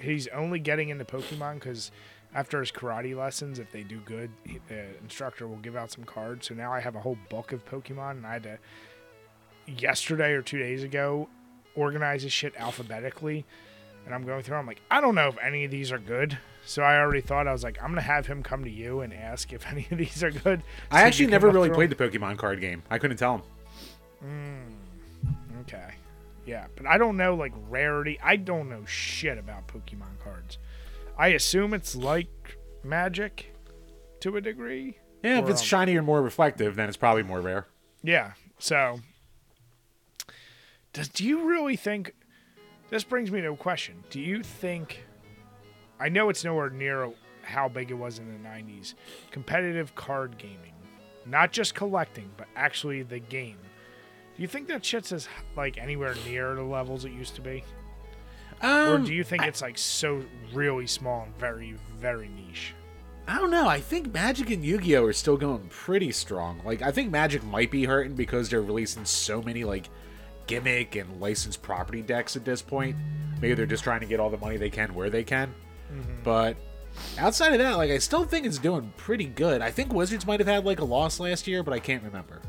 he's only getting into Pokemon because after his karate lessons, if they do good, he, the instructor will give out some cards. So now I have a whole book of Pokemon, and I had to yesterday or two days ago organize his shit alphabetically. And I'm going through. I'm like, I don't know if any of these are good. So I already thought I was like, I'm gonna have him come to you and ask if *laughs* any of these are good. I so you actually never really played the Pokemon card game. I couldn't tell him. Okay. Yeah, but I don't know like rarity. I don't know shit about Pokemon cards. I assume it's like Magic to a degree. Yeah, if it's um, shiny or more reflective, then it's probably more rare. Yeah. So does do you really think this brings me to a question. Do you think I know it's nowhere near how big it was in the 90s. Competitive card gaming, not just collecting, but actually the game. Do you think that shit's as like anywhere near the levels it used to be, or Um, do you think it's like so really small and very very niche? I don't know. I think Magic and Yu-Gi-Oh are still going pretty strong. Like I think Magic might be hurting because they're releasing so many like gimmick and licensed property decks at this point. Maybe they're just trying to get all the money they can where they can. But outside of that, like I still think it's doing pretty good. I think Wizards might have had like a loss last year, but I can't remember.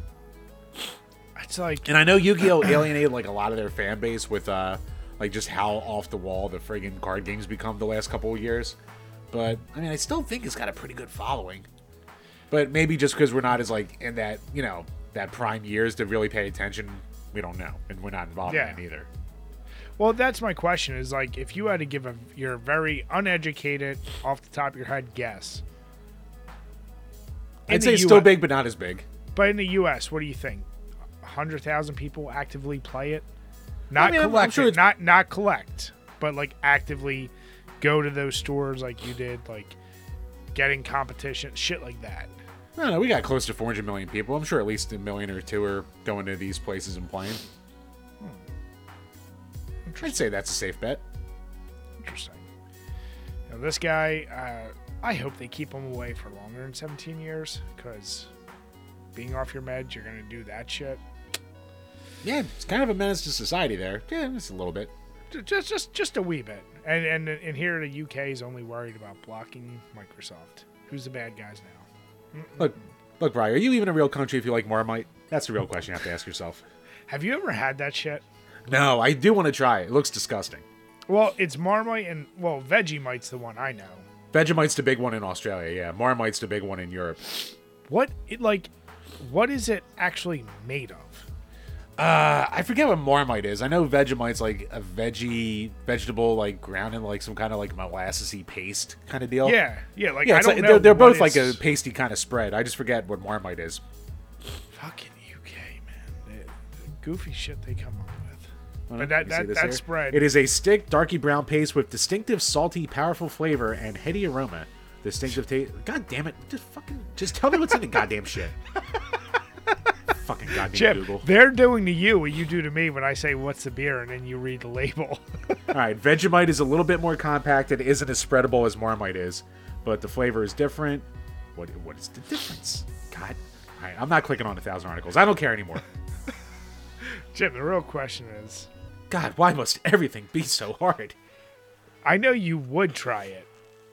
It's like And I know Yu-Gi-Oh *coughs* alienated like a lot of their fan base with uh like just how off the wall the friggin' card games become the last couple of years. But I mean, I still think it's got a pretty good following. But maybe just because we're not as like in that you know that prime years to really pay attention, we don't know, and we're not involved Yeah. in it either. Well, that's my question. Is like if you had to give a your very uneducated, off the top of your head guess. I'd say it's still big, but not as big. But in the U.S., what do you think? Hundred thousand people actively play it. Not mean, I'm- I'm collect sure it, not not collect, but like actively go to those stores like you did, like getting competition, shit like that. No, no, we got close to 400 million people. I'm sure at least a million or two are going to these places and playing. I'd try to say that's a safe bet. Interesting. Now, this guy, uh, I hope they keep him away for longer than 17 years, because being off your meds, you're gonna do that shit. Yeah, it's kind of a menace to society there. Yeah, just a little bit. Just, just, just a wee bit. And and and here the UK is only worried about blocking Microsoft. Who's the bad guys now? Look, look, Brian, are you even a real country if you like Marmite? That's the real question you have to ask yourself. *laughs* Have you ever had that shit? No, I do want to try it. It looks disgusting. Well, it's Marmite and well, Vegemite's the one I know. Vegemite's the big one in Australia, yeah. Marmite's the big one in Europe. What it like? What is it actually made of? Uh, I forget what Marmite is. I know Vegemite's like a veggie vegetable, like ground in like some kind of like molassesy paste kind of deal. Yeah, yeah. Like yeah. I don't like, know. they're, they're both like a pasty kind of spread. I just forget what Marmite is. fucking UK man. The, the goofy shit they come up with. Hold But that let me see that that here. spread. It is a stick, darky brown paste with distinctive, salty, powerful flavor and heady aroma. Distinctive taste. God damn it! Just fucking, just tell me what's in the goddamn shit. *laughs* fucking goddamn Jim, Google. they're doing to you what you do to me when I say what's the beer and then you read the label. *laughs* All right, Vegemite is a little bit more compact. It isn't as spreadable as Marmite is, but the flavor is different. What what is the difference? God. All right, I'm not clicking on a thousand articles. I don't care anymore. *laughs* Jim, the real question is, God, why must everything be so hard? I know you would try it,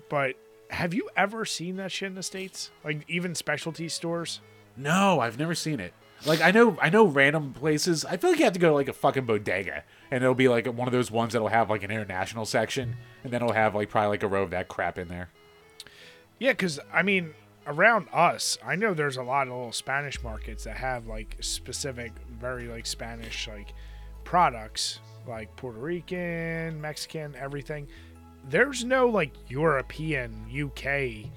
but have you ever seen that shit in the states? Like even specialty stores? No, I've never seen it. Like I know, I know random places. I feel like you have to go to like a fucking bodega, and it'll be like one of those ones that'll have like an international section, and then it'll have like probably like a row of that crap in there. Yeah, because I mean, around us, I know there's a lot of little Spanish markets that have like specific, very like Spanish like products, like Puerto Rican, Mexican, everything. There's no like European, UK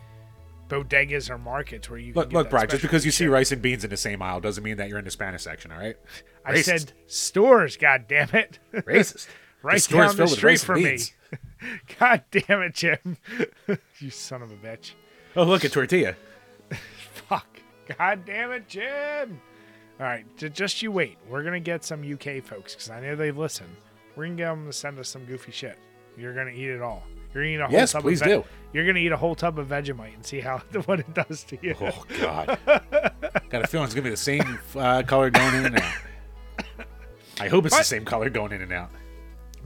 bodegas or markets where you Look, can look, Brian. Just because you see rice and beans in the same aisle doesn't mean that you're in the Spanish section. All right? I Racist. said stores. God damn it! racist. *laughs* right The store's down the street from me. *laughs* God damn it, Jim! *laughs* you son of a bitch! Oh, look at tortilla. Fuck! God damn it, Jim! All right, j- just you wait. We're gonna get some UK folks because I know they listen. We're gonna get them to send us some goofy shit. You're gonna eat it all. You're gonna eat a whole Yes, tub please of Ve- do. You're gonna eat a whole tub of Vegemite and see how *laughs* what it does to you. Oh God. *laughs* Got a feeling it's gonna be the same uh, color going in and out. I hope it's the same color going in and out.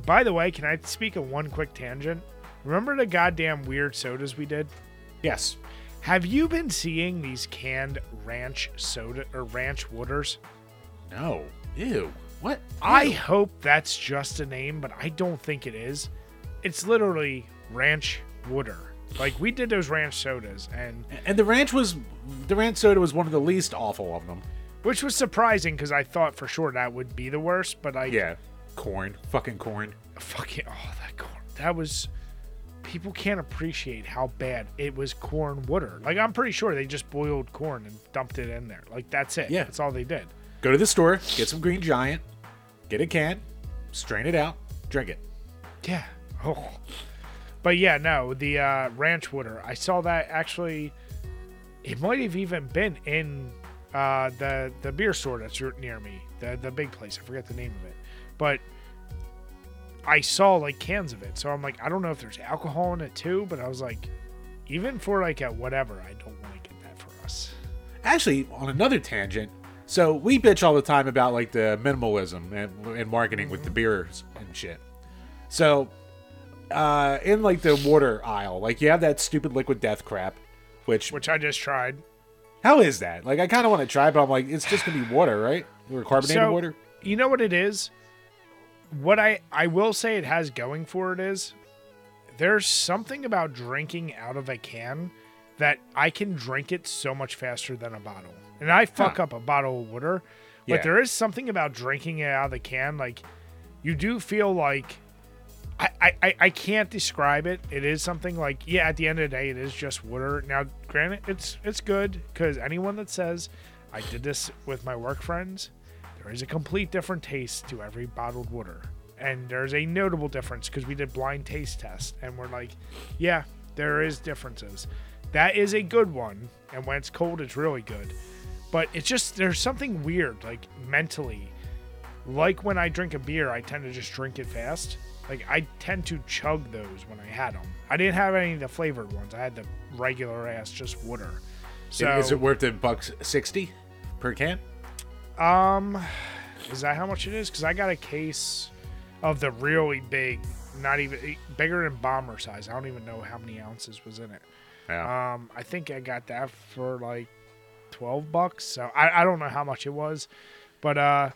By the way, can I speak of one quick tangent? Remember the goddamn weird sodas we did? Yes. Have you been seeing these canned ranch soda or ranch waters? No. Ew. What? I hope that's just a name, but I don't think it is. It's literally ranch water. Like we did those ranch sodas, and And the ranch was the ranch soda was one of the least awful of them. which was surprising because I thought for sure that would be the worst. But I Yeah. Corn. Fucking corn. fucking oh that corn that was. People can't appreciate how bad it was corn water. Like I'm pretty sure they just boiled corn and dumped it in there. Like that's it. Yeah. that's all they did. Go to the store, get some green giant, get a can, strain it out, drink it. Yeah. Oh. But yeah, no, the uh, ranch water. I saw that actually. It might have even been in uh, the the beer store that's near me, the the big place. I forget the name of it, but I saw like cans of it. So I'm like, I don't know if there's alcohol in it too, but I was like, even for like a whatever, I don't want to get that for us. Actually, on another tangent, so we bitch all the time about like the minimalism and, and marketing with the beers and shit. So, uh, in like the water aisle, like you have that stupid liquid death crap, which Which I just tried. how is that? Like I kind of want to try, but I'm like, it's just gonna be water, right? Or carbonated So- water. You know what it is? What I I will say it has going for it is there's something about drinking out of a can that I can drink it so much faster than a bottle. And I fuck Huh. up a bottle of water, but Yeah. there is something about drinking it out of the can like you do feel like I, I, I- can't describe it. It is something like yeah. At the end of the day, it is just water. Now, granted, it's it's good because anyone that says I did this with my work friends, there is a complete different taste to every bottled water, and there's a notable difference because we did blind taste test, and we're like, yeah, there is differences. That is a good one, and when it's cold, it's really good. But it's just there's something weird, like mentally like when I drink a beer, I tend to just drink it fast. Like I tend to chug those when I had them. I didn't have any of the flavored ones. I had the regular ass, just water. So is it worth a buck sixty per can? um, is that how much it is? Because I got a case of the really big, not even bigger than bomber size. I don't even know how many ounces was in it. Yeah. Um, I think I got that for like twelve bucks. So I, I don't know how much it was, but uh,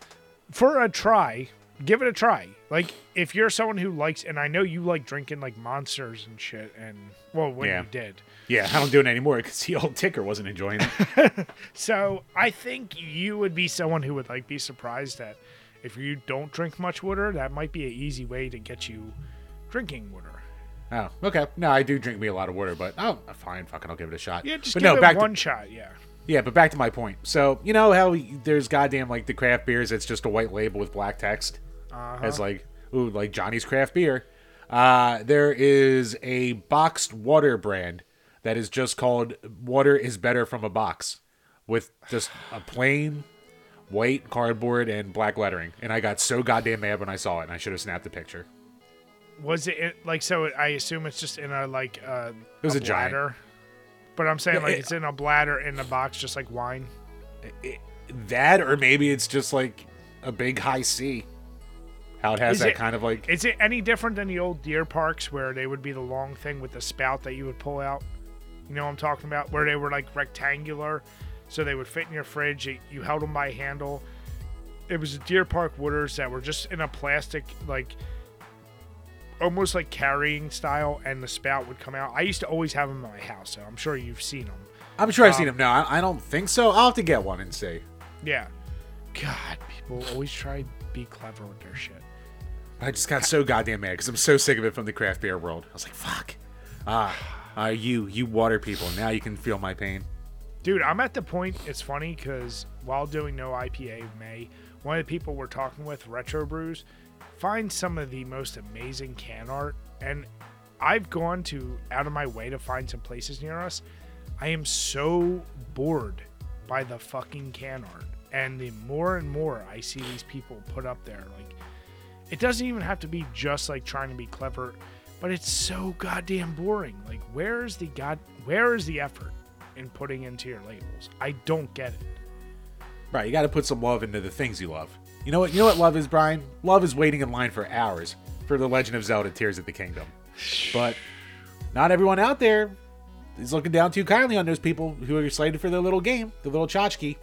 for a try, give it a try. Like if you're someone who likes, and I know you like drinking like monsters and shit, and well, when Yeah. you did. yeah, I don't do it anymore because the old ticker wasn't enjoying it. *laughs* So I think you would be someone who would like be surprised that if you don't drink much water, that might be an easy way to get you drinking water. oh, okay. No, I do drink me a lot of water, but oh, fine, fucking, I'll give it a shot. Yeah, just but give no, it back to- one shot. Yeah. Yeah, but back to my point. So you know how there's goddamn like the craft beers. It's just a white label with black text. Uh-huh. As like ooh, like Johnny's craft beer. Uh, there is a boxed water brand that is just called "Water is Better from a Box," with just a plain white cardboard and black lettering. And I got so goddamn mad when I saw it, and I should have snapped the picture. Was it like so? I assume it's just in a like uh, It was a giant. bladder. But I'm saying like it- it's in a bladder in a box, just like wine. That, or maybe it's just like a big Hi-C. How it has Is that it- kind of like Is it any different than the old deer parks where they would be the long thing with the spout that you would pull out? You know what I'm talking about? Where they were like rectangular, so they would fit in your fridge. You- held them by handle. It was deer park waters that were just in a plastic, like almost like carrying style, and the spout would come out. I used to always have them in my house, so I'm sure you've seen them. I'm sure I've Um, seen them. No, I, I don't think so. I'll have to get one and see. Yeah. God, people always try to be clever with their shit. I just got so goddamn mad because I'm so sick of it from the craft beer world. I was like, fuck. Ah, uh, you, you water people. Now you can feel my pain. Dude, I'm at the point. It's funny because while doing no IPA May, one of the people we're talking with, Retro Brews, finds some of the most amazing can art, and I've gone to out of my way to find some places near us. I am so bored by the fucking can art, and the more and more I see these people put up there, like it doesn't even have to be just like trying to be clever, but it's so goddamn boring. Like, where is the god? Where is the effort? in putting into your labels. I don't get it. Right, you got to put some love into the things you love. You know what? You know what love is, Brian? Love is waiting in line for hours for the Legend of Zelda: Tears of the Kingdom. But not everyone out there is looking down too kindly on those people who are excited for their little game, the little tchotchke.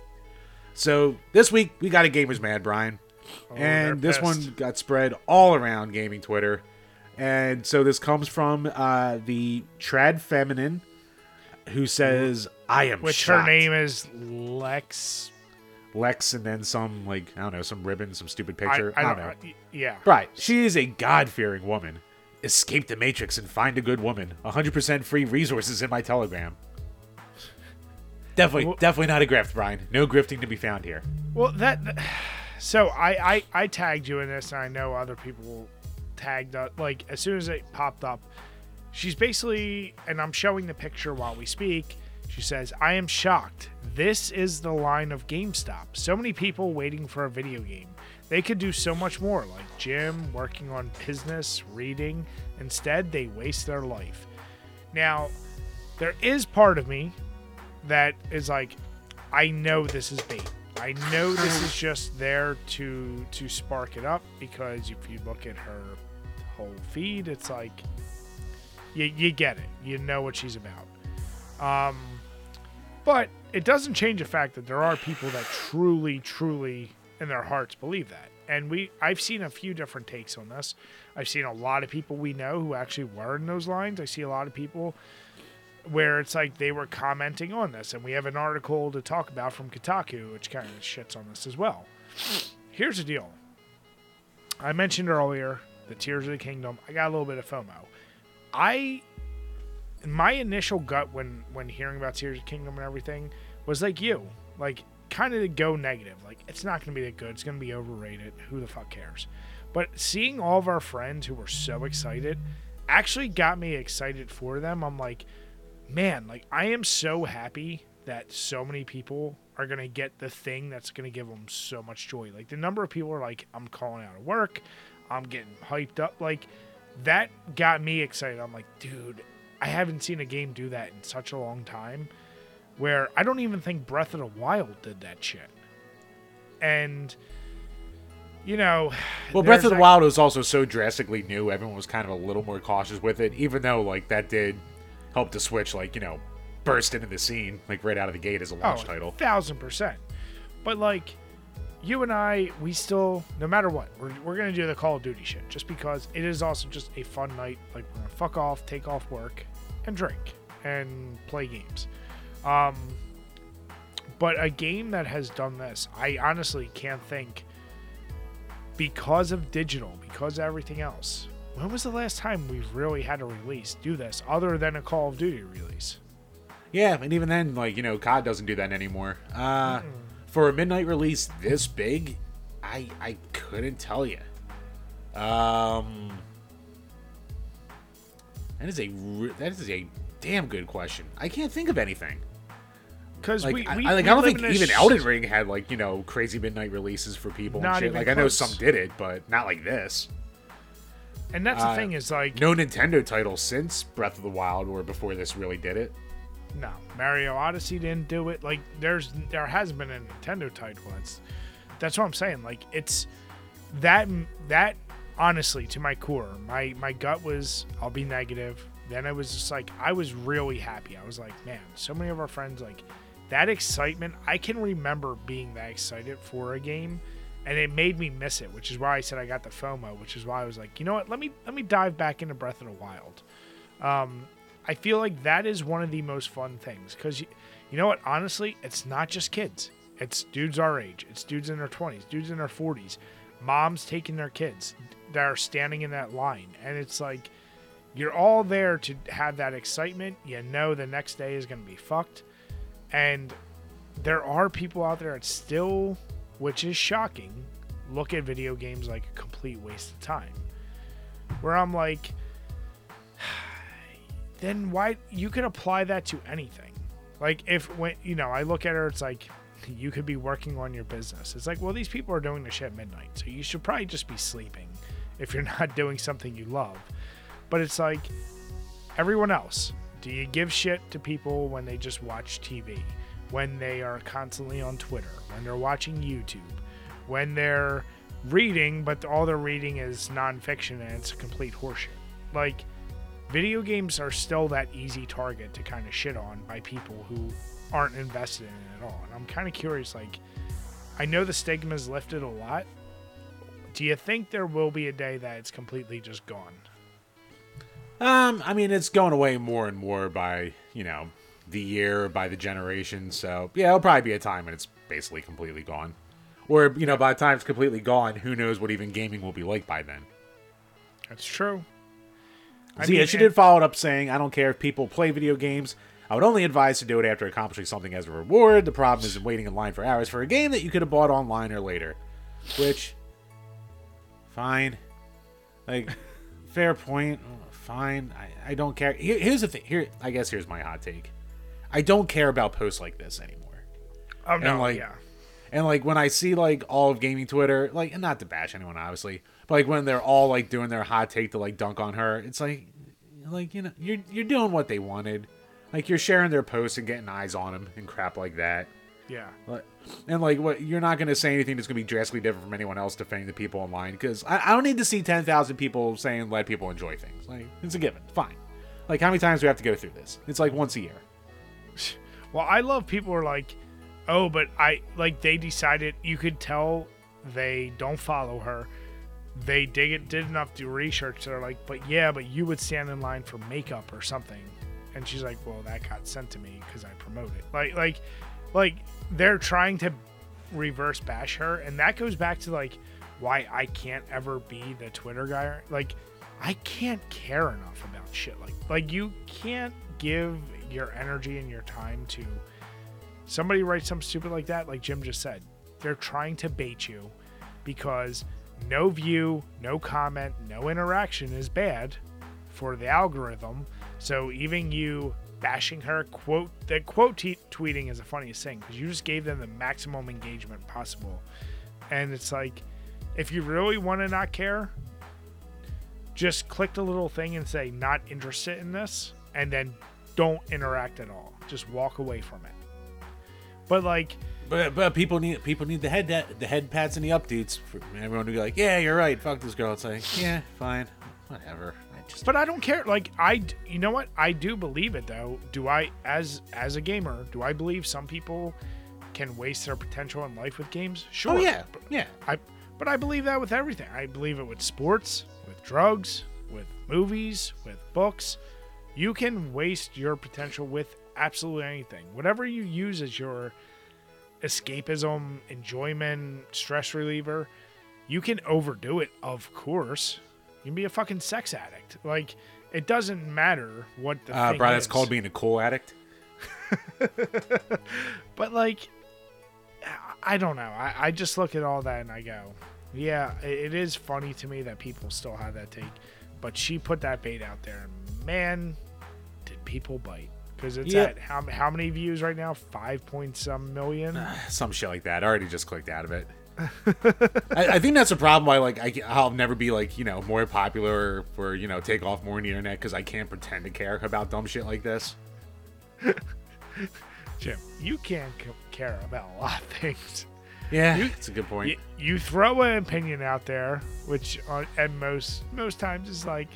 So this week we got a gamers mad, Brian, and this one got spread all around gaming Twitter. And so this comes from uh, the trad feminine, who says, "I am Which her name is Lex. Lex, and then some like I don't know, some ribbon, some stupid picture. I I, don't don't know. know. Yeah. Right, she is a God-fearing woman. Escape the Matrix and find a good woman. 100% free resources in my Telegram. Definitely, Well- definitely not a grift, Brian. No grifting to be found here. Well, that. So I, I I tagged you in this, and I know other people tagged up. Like as soon as it popped up, she's basically, and I'm showing the picture while we speak. She says, "I am shocked this is the line of GameStop. So many people waiting for a video game. They could do so much more, like gym, working on business, reading. Instead, they waste their life. Now, there is part of me that is like, I know this is bait. I know this is just there to to spark it up because if you look at her whole feed, it's like you, you get it. You know what she's about. Um, but it doesn't change the fact that there are people that truly, truly in their hearts believe that. And we I've seen a few different takes on this. I've seen a lot of people we know who actually were in those lines. I see a lot of people where it's like they were commenting on this, and we have an article to talk about from Kotaku, which kind of shits on this as well. Here's the deal. I mentioned earlier the Tears of the Kingdom. I got a little bit of FOMO. I my initial gut when when hearing about Tears of the Kingdom and everything was like you, like kind of go negative. Like it's not going to be that good. It's going to be overrated. Who the fuck cares? But seeing all of our friends who were so excited actually got me excited for them. I'm like, man, like I am so happy that so many people are going to get the thing that's going to give them so much joy. Like the number of people are like, I'm calling out of work. I'm getting hyped up. Like that got me excited. I'm like, dude, I haven't seen a game do that in such a long time. Where I don't even think Breath of the Wild did that shit. And you know, *sighs* well, Breath of the like- Wild was also so drastically new. Everyone was kind of a little more cautious with it, even though like that did help the Switch, like you know, burst into the scene like right out of the gate as a launch oh, title. thousand percent. But like, you and I, we still, no matter what, we're, we're gonna do the Call of Duty shit, just because it is also just a fun night. Like, we're gonna fuck off, take off work, and drink and play games. Um, but a game that has done this, I honestly can't think. Because of digital, because of everything else, when was the last time we've really had a release do this other than a Call of Duty release? Yeah, and even then, like you know, COD doesn't do that anymore. Uh, for a midnight release this big, I I couldn't tell you. Um, that is a that is a damn good question. I can't think of anything. Because Like we, I, we, I- like we I don't think even sh- Elden Ring had like you know crazy midnight releases for people and shit. Like I know some did it, but not like this. And that's Uh, the thing is like No Nintendo title since Breath of the Wild or before this really did it. no Mario Odyssey didn't do it. Like there's there hasn't been a Nintendo title. That's that's what I'm saying. Like it's that that honestly to my core, my my gut was I'll be negative. Then I was just like I was really happy. I was like, man, so many of our friends like that excitement. I can remember being that excited for a game. And it made me miss it, which is why I said I got the FOMO, which is why I was like, you know what, let me let me dive back into Breath of the Wild. Um, I feel like that is one of the most fun things because you, you know what? Honestly, it's not just kids. It's dudes our age. It's dudes in their 20s, dudes in their 40s, moms taking their kids that are standing in that line. And it's like you're all there to have that excitement. You know the next day is going to be fucked. And there are people out there that still, which is shocking, look at video games like a complete waste of time. Where I'm like, *sighs* then why you could apply that to anything. Like if when you know i look at her it's like *laughs* you could be working on your business. It's like well these people are doing the shit at midnight so you should probably just be sleeping *laughs* if you're not doing something you love. But it's like everyone else do you give shit to people when they just watch tv when they are constantly on twitter when they're watching youtube when they're reading but all they're reading is nonfiction and it's a complete horseshit like video games are still that easy target to kind of shit on by people who aren't invested in it at all. And I'm kind of curious, like, I know the stigma's lifted a lot. Do you think there will be a day that it's completely just gone? Um, I mean, it's going away more and more by you know the year, by the generation. So yeah, it'll probably be a time when it's basically completely gone, or you know, by the time it's completely gone, who knows what even gaming will be like by then. That's true. I So yeah, mean, she did follow it up saying, "I don't care if people play video games. I would only advise to do it after accomplishing something as a reward. The problem is waiting in line for hours for a game that you could have bought online or later." Which, fine, like, *laughs* fair point. Fine, I, I don't care. Here, here's the thing. Here, I guess here's my hot take. I don't care about posts like this anymore. Oh no, like, yeah. And like when I see like all of gaming Twitter, like and not to bash anyone obviously, but like when they're all like doing their hot take to like dunk on her, it's like like you know you're you're doing what they wanted. Like you're sharing their posts and getting eyes on them and crap like that. Yeah. And like what you're not gonna say anything that's gonna be drastically different from anyone else defending the people online because I, I don't need to see ten thousand people saying let people enjoy things. Like it's a given. Fine. Like how many times do we have to go through this? It's like once a year. *laughs* Well, I love people are like, oh, but I like they decided you could tell they don't follow her. They did it did enough do research. They're like, but yeah, but you would stand in line for makeup or something, and she's like, well, that got sent to me because I promote it. Like, like, like they're trying to reverse bash her, and that goes back to like why I can't ever be the Twitter guy. Like, I can't care enough about shit like like you can't give your energy and your time to somebody writes something stupid like that, like Jim just said. They're trying to bait you because no view, no comment, no interaction is bad for the algorithm. So even you bashing her, quote the quote tweeting is the funniest thing because you just gave them the maximum engagement possible, and it's like if you really want to not care, just click the little thing and say not interested in this, and then don't interact at all. Just walk away from it. But like, But, but people need people need the head the head pats and the updates for everyone to be like, yeah, you're right. Fuck this girl. It's like, yeah, fine, whatever. I just but I don't care. Like I, you know what? I do believe it though. Do I, as as a gamer, do I believe some people can waste their potential in life with games? Oh, sure. oh yeah, But yeah. I, but I believe that with everything. I believe it with sports, with drugs, with movies, with books. You can waste your potential with absolutely anything. Whatever you use as your escapism, enjoyment, stress reliever, you can overdo it, of course. You can be a fucking sex addict. Like, it doesn't matter what the Uh, bro, that's called being a cool addict. *laughs* But like, I don't know. I, I just look at all that and I go, yeah, it is funny to me that people still have that take. But she put that bait out there, and man, did people bite? Because it's Yeah. at how how many views right now? Five point some million. Uh, some shit like that. I already just clicked out of it. I, I think that's a problem. Why like I, I'll never be like you know more popular or you know take off more on the internet because I can't pretend to care about dumb shit like this. *laughs* Jim, you can't c- care about a lot of things. Yeah, You- it's a good point. You, you throw an opinion out there, which uh, at most most times is like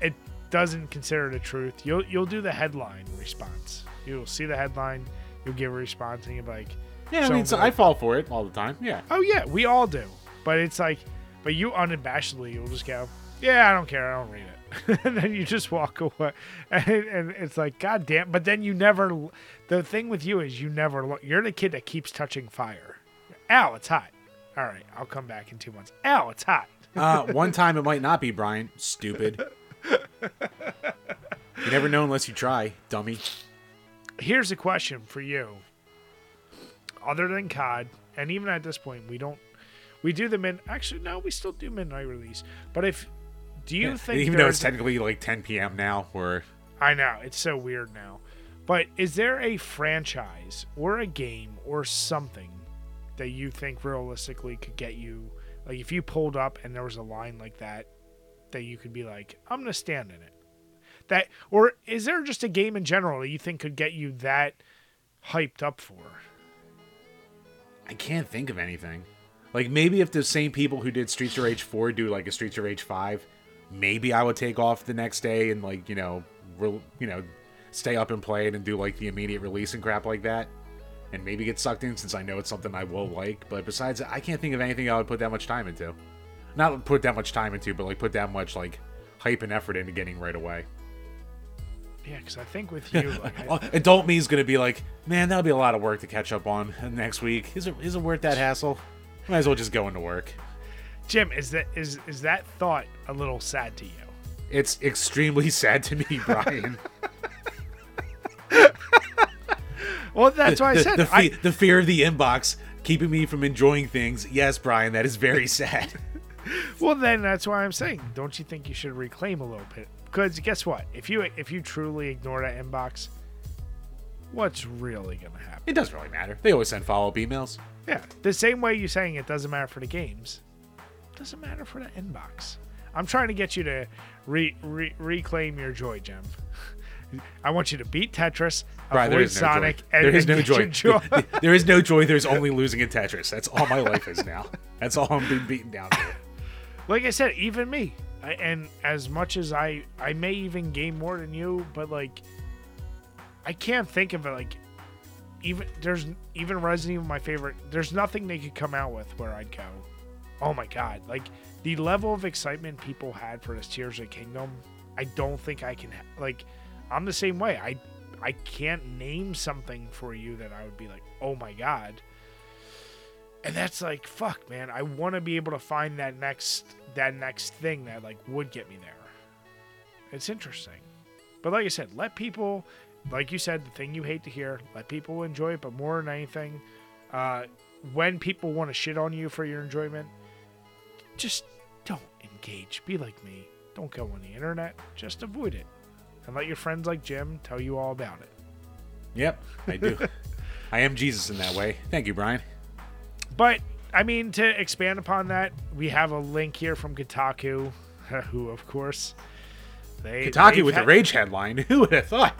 it doesn't consider the truth. You'll you'll do the headline response. You'll see the headline, you'll give a response, and you're like, yeah, I mean, so. I fall for it all the time. Yeah. "Oh yeah, we all do." But it's like, but you unabashedly, you'll just go, "Yeah, I don't care. I don't read it," *laughs* and then you just walk away, and, and it's like, God damn! But then you never. The thing with you is you never look. You're the kid that keeps touching fire. Ow, it's hot. All right, I'll come back in two months. Ow, it's hot. Uh, *laughs* one time it might not be Brian. Stupid. You never know unless you try, dummy. Here's a question for you. Other than COD, and even at this point, we don't. We do the mid. Actually, no, we still do midnight release. But if do you think Even though it's technically like 10 p.m. now, or I know it's so weird now. But is there a franchise or a game or something that you think realistically could get you like if you pulled up and there was a line like that that you could be like, I'm gonna stand in it. That or is there just a game in general that you think could get you that hyped up for? I can't think of anything. Like maybe if the same people who did Streets of Rage 4 do like a Streets of Rage 5, maybe I would take off the next day and like you know, re- you know, stay up and play it and do like the immediate release and crap like that, and maybe get sucked in since I know it's something I will like. But besides, I can't think of anything I would put that much time into. Not put that much time into, but like put that much like hype and effort into getting right away. Yeah, because I think with *laughs* you, like, I- Adult me is gonna be like, man, that'll be a lot of work to catch up on next week. Is it is it worth that hassle? Might as well just go into work. Jim, is that is is that thought a little sad to you? It's extremely *laughs* sad to me, Brian. *laughs* Well, that's why I the, said the, I, the fear of the inbox keeping me from enjoying things. Yes, Brian, that is very sad. *laughs* Well, then that's why I'm saying, don't you think you should reclaim a little bit? Because guess what? If you if you truly ignore that inbox, what's really gonna happen? It doesn't really matter. They always send follow up emails. Yeah, the same way you're saying it doesn't matter for the games, doesn't matter for the inbox. I'm trying to get you to re- re- reclaim your joy, Jim. *laughs* I want you to beat Tetris, Right, avoid no Sonic, joy. and *laughs* there is no joy. joy. there is no joy. There's only losing in Tetris. That's all my life is now. That's all I'm being beaten down to. like I said, even me, I, and as much as I, I may even game more than you, but like, I can't think of it like, even there's even Resident Evil, my favorite. There's nothing they could come out with where I'd go, oh my god! Like the level of excitement people had for this Tears of Kingdom, I don't think I can. Like, I'm the same way. I, I can't name something for you that I would be like, oh my god. And that's like fuck, man. I want to be able to find that next that next thing that like would get me there. It's interesting. But like I said, let people like you said, the thing you hate to hear, let people enjoy it, but more than anything, uh, when people want to shit on you for your enjoyment, just don't engage. Be like me. Don't go on the internet. Just avoid it. And let your friends like Jim tell you all about it. Yep, I do. *laughs* I am Jesus in that way. Thank you, Brian. But I mean, to expand upon that, we have a link here from Kotaku, *laughs* who, of course, they Kotaku with the rage headline. *laughs* Who would have thought?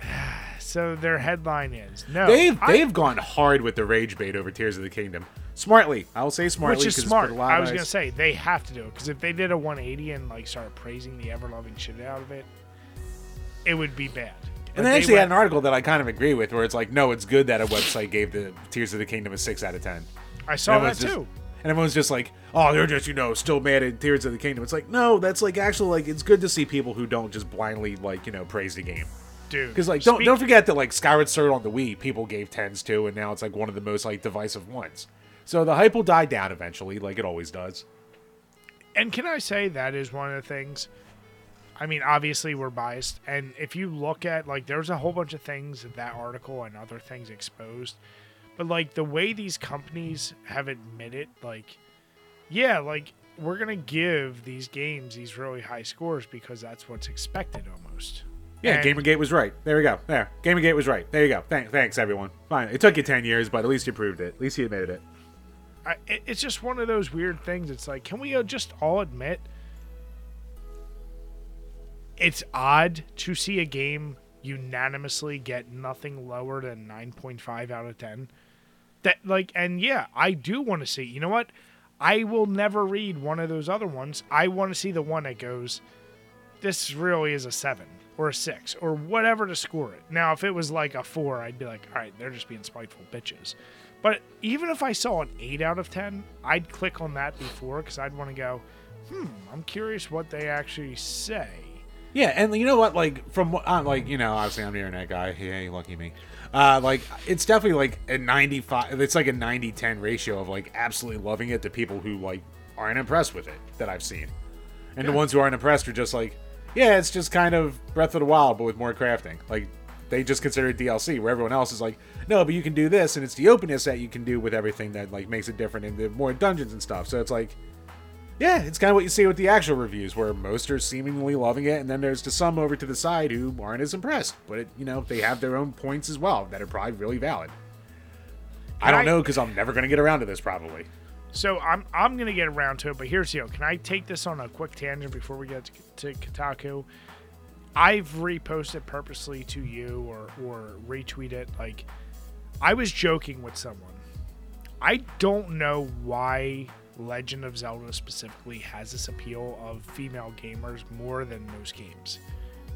*sighs* So their headline is no. They've I- they've gone hard with the rage bait over Tears of the Kingdom. Smartly, I will say smartly. which is smart. put a lot I was gonna say they have to do it because if they did a 180 and like started praising the ever loving shit out of it, it would be bad. And they they actually had an article that I kind of agree with, where it's like, no, it's good that a website gave the Tears of the Kingdom a six out of ten. I saw that just- too. And everyone's just like, oh, they're just you know still mad at Tears of the Kingdom. It's like, no, that's like actually like it's good to see people who don't just blindly like you know praise the game. Dude, Because like don't speak- don't forget that like Skyward Sword on the Wii, people gave tens to, and now it's like one of the most like divisive ones. So the hype will die down eventually, like it always does. And can I say that is one of the things? I mean, obviously we're biased, and if you look at like, there's a whole bunch of things that that article and other things exposed, but like the way these companies have admitted, like, yeah, like we're gonna give these games these really high scores because that's what's expected almost. Yeah, And- Gamergate was right. There we go. There, Gamergate was right. There you go. Thank, thanks everyone. Fine. It took you ten years, but at least you proved it. At least you admitted it. I, it's just one of those weird things. It's like, can we uh, just all admit it's odd to see a game unanimously get nothing lower than 9.5 out of 10? That like, and yeah, I do want to see. You know what? I will never read one of those other ones. I want to see the one that goes, this really is a seven or a six or whatever to score it. Now, if it was like a four, I'd be like, all right, they're just being spiteful bitches. But even if I saw an eight out of 10, I'd click on that before because I'd want to go, hmm, I'm curious what they actually say. Yeah, and you know what? Like from what, uh, like you know, obviously I'm the internet guy. Hey, lucky me. Uh, like it's definitely like a 95. It's like a 90-10 ratio of like absolutely loving it to people who like aren't impressed with it that I've seen, and the ones who aren't impressed are just like, yeah, it's just kind of Breath of the Wild but with more crafting. Like they just consider it DLC, where everyone else is like, no, but you can do this, and it's the openness that you can do with everything that like makes it different, and the more dungeons and stuff. So it's like. Yeah, it's kind of what you see with the actual reviews, where most are seemingly loving it, and then there's just some over to the side who aren't as impressed. But it, you know, they have their own points as well that are probably really valid. I don't I- know because I'm never going to get around to this probably. So I'm I'm gonna get around to it, but here's the deal. Can I take this on a quick tangent before we get to, to Kotaku? I've reposted purposely to you or or retweet it. Like I was joking with someone. I don't know why Legend of Zelda specifically has this appeal of female gamers more than most games.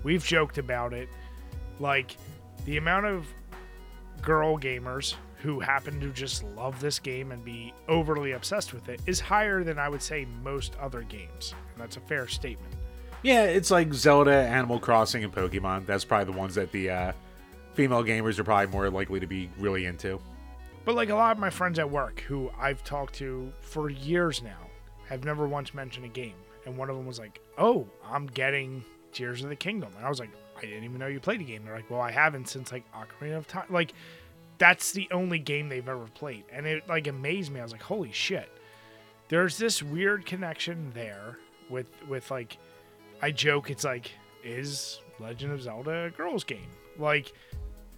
We've joked about it. Like the amount of girl gamers who happen to just love this game and be overly obsessed with it is higher than I would say most other games. And that's a fair statement. Yeah, it's like Zelda, Animal Crossing, and Pokemon. That's probably the ones that the uh, female gamers are probably more likely to be really into. But like a lot of my friends at work who I've talked to for years now have never once mentioned a game. And one of them was like, Oh, I'm getting Tears of the Kingdom. And I was like, I didn't even know you played a game. They're like, Well, I haven't since like Ocarina of Time. Like, that's the only game they've ever played. And it like amazed me. I was like, Holy shit. There's this weird connection there with with like I joke it's like, is Legend of Zelda a girls game? Like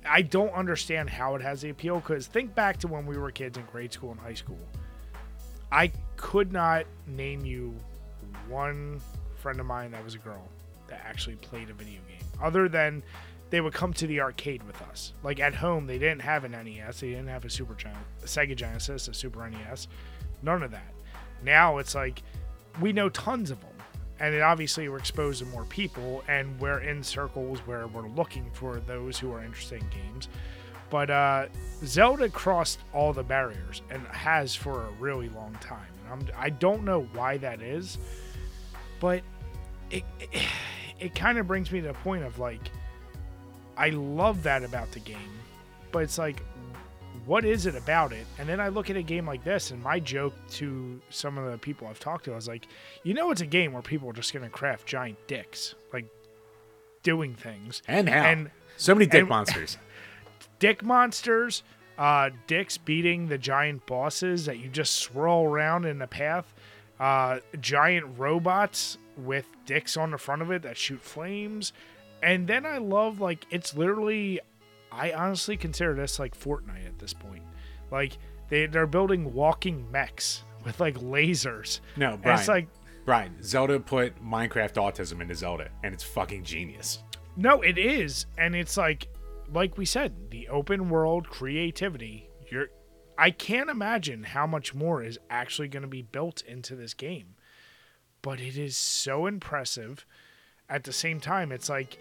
I don't understand how it has the appeal because think back to when we were kids in grade school and high school. I could not name you one friend of mine that was a girl that actually played a video game other than they would come to the arcade with us. Like at home, they didn't have an NES, they didn't have a Super Gen- a Sega Genesis, a Super NES, none of that. Now it's like we know tons of them, and it obviously we're exposed to more people, and we're in circles where we're looking for those who are interested in games. But uh, Zelda crossed all the barriers and has for a really long time. And I'm, I don't know why that is, but it, *sighs* it, it kind of brings me to the point of like, I love that about the game, but it's like, what is it about it? And then I look at a game like this, and my joke to some of the people I've talked to, I was like, you know, it's a game where people are just going to craft giant dicks, like doing things. And how? And so many dick and- monsters. *laughs* dick monsters, uh, dicks beating the giant bosses that you just swirl around in the path, uh, giant robots with dicks on the front of it that shoot flames. And then I love, like, it's literally, I honestly consider this like Fortnite at this point. Like, they, they're building walking mechs with, like, lasers. No, And Brian. it's like, Brian, Zelda put Minecraft autism into Zelda, and it's fucking genius. No, it is, and it's like, like we said, the open world creativity. You're, I can't imagine how much more is actually going to be built into this game, but it is so impressive. At the same time, it's like,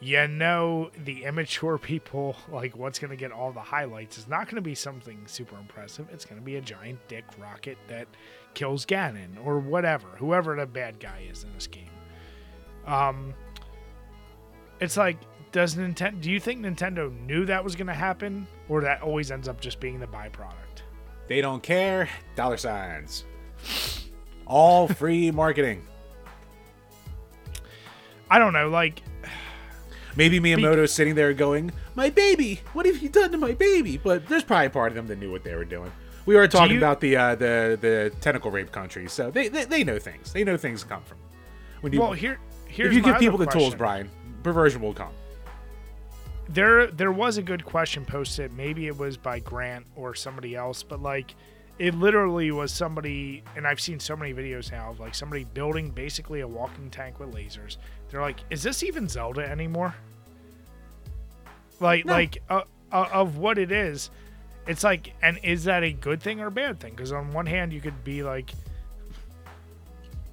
you know, the immature people, like what's going to get all the highlights is not going to be something super impressive. It's going to be a giant dick rocket that kills Ganon or whatever, whoever the bad guy is in this game. Um, it's like does Nintendo do you think Nintendo knew that was going to happen or that always ends up just being the byproduct? They don't care. Dollar signs. All free *laughs* marketing. I don't know, like Maybe Miyamoto's sitting there going, "My baby, what have you done to my baby?" But there's probably a part of them that knew what they were doing. We were talking you- about the uh, the the tentacle rape countries, so they, they they know things. They know things come from. When you well, here here's if you give people the tools. Brian, perversion will come. there there was a good question posted maybe it was by grant or somebody else but like it literally was somebody and i've seen so many videos now of like somebody building basically a walking tank with lasers they're like is this even zelda anymore like No. like uh, uh, of what it is it's like and is that a good thing or a bad thing because on one hand you could be like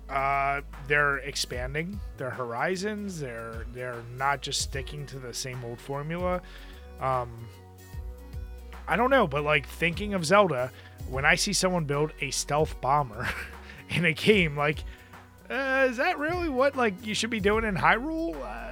uh, they're expanding their horizons. They're they're not just sticking to the same old formula. Um, I don't know, but like thinking of Zelda, when I see someone build a stealth bomber *laughs* in a game, like, uh, is that really what like you should be doing in Hyrule? Uh,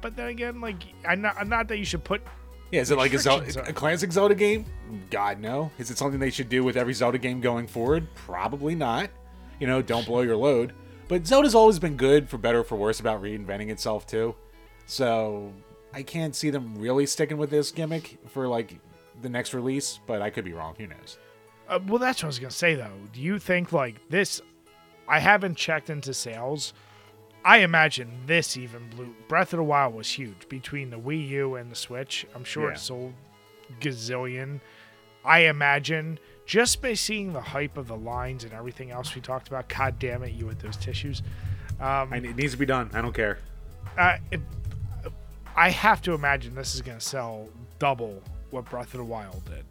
but then again, like, I'm not, I'm not that you should put. Yeah, is it like a, Zelda, a classic Zelda game? God no. Is it something they should do with every Zelda game going forward? Probably not. You know, don't blow your load. But Zelda's always been good, for better or for worse, about reinventing itself too. So I can't see them really sticking with this gimmick for like the next release. But I could be wrong. Who knows? Uh, well, that's what I was gonna say though. Do you think like this? I haven't checked into sales. I imagine this even blew. Breath of the Wild was huge between the Wii U and the Switch. I'm sure Yeah. it sold gazillion. I imagine just by seeing the hype of the lines and everything else we talked about. God damn it, you with those tissues. Um, it needs to be done. I don't care. uh, it, I have to imagine this is going to sell double what Breath of the Wild did.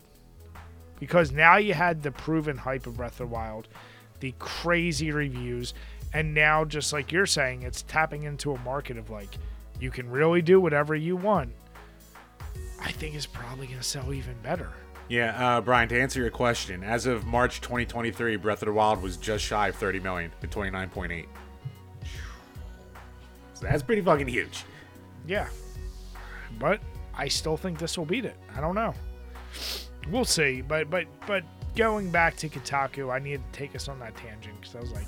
Because now you had the proven hype of Breath of the Wild, the crazy reviews, and now, just like you're saying, it's tapping into a market of like, you can really do whatever you want. I think it's probably going to sell even better. Yeah, uh, Brian. To answer your question, as of March 2023, Breath of the Wild was just shy of 30 million at 29.8. So that's pretty fucking huge. Yeah. But I still think this will beat it. I don't know. We'll see. But but but going back to Kotaku, I need to take us on that tangent because I was like,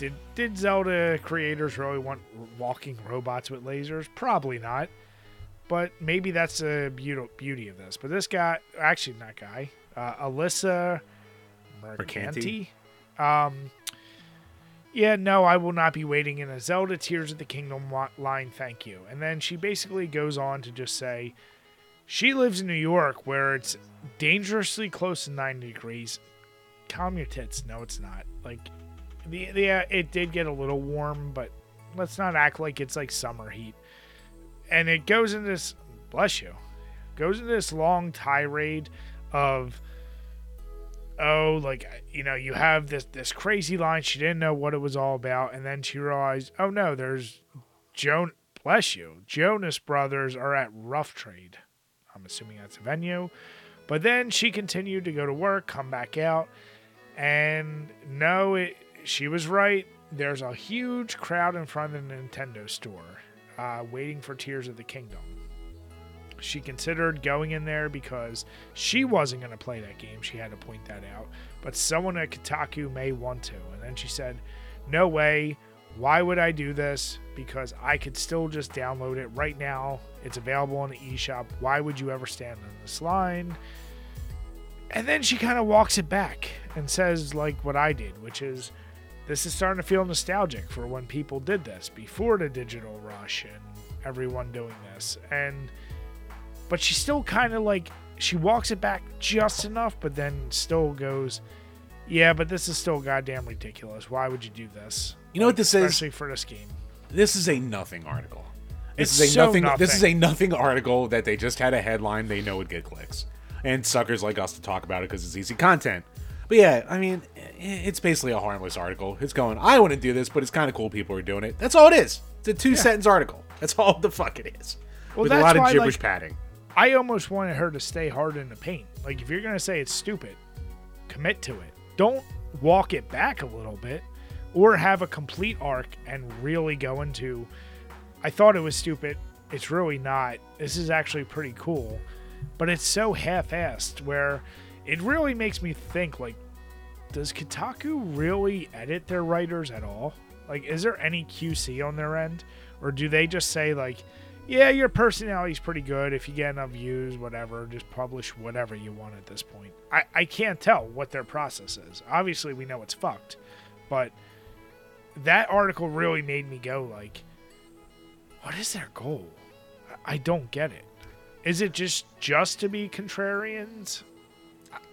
did did Zelda creators really want walking robots with lasers? Probably not. But maybe that's the beauty beauty of this. But this guy, actually not guy, uh, Alyssa Mercante. Um, yeah, no, I will not be waiting in a Zelda Tears of the Kingdom line, thank you. And then she basically goes on to just say She lives in New York where it's dangerously close to 90 degrees. Calm your tits. No, it's not. Like, the, the uh, it did get a little warm, but let's not act like it's like summer heat. And it goes into this, bless you, goes into this long tirade of oh like you know you have this this crazy line she didn't know what it was all about and then she realized oh no there's joan bless you jonas brothers are at rough trade i'm assuming that's a venue but then she continued to go to work come back out and no it, she was right there's a huge crowd in front of the nintendo store uh, waiting for tears of the kingdom she considered going in there because she wasn't going to play that game. She had to point that out. But someone at Kotaku may want to. And then she said, No way. Why would I do this? Because I could still just download it right now. It's available on the eShop. Why would you ever stand in this line? And then she kind of walks it back and says, like what I did, which is this is starting to feel nostalgic for when people did this before the digital rush and everyone doing this. And but she still kind of like she walks it back just enough, but then still goes, "Yeah, but this is still goddamn ridiculous. Why would you do this?" You know what this is? Especially for this game. This is a nothing article. This It's is a so nothing, This is a nothing article that they just had a headline they know would get clicks, and suckers like us to talk about it because it's easy content. But yeah, I mean, it's basically a harmless article. It's going, I wouldn't do this, but it's kind of cool people are doing it. That's all it is. It's a two sentence article. That's all the fuck it is. Well, With a lot of why, gibberish like- padding. I almost wanted her to stay hard in the paint. Like if you're gonna say it's stupid, commit to it. Don't walk it back a little bit, or have a complete arc and really go into. I thought it was stupid. It's really not. This is actually pretty cool, but it's so half-assed where it really makes me think like, does Kotaku really edit their writers at all? Like, is there any QC on their end, or do they just say like? yeah, your personality's pretty good. If you get enough views, whatever, just publish whatever you want at this point. I, I can't tell what their process is. Obviously, we know it's fucked, but that article really made me go like, what is their goal? I don't get it. Is it just just to be contrarians?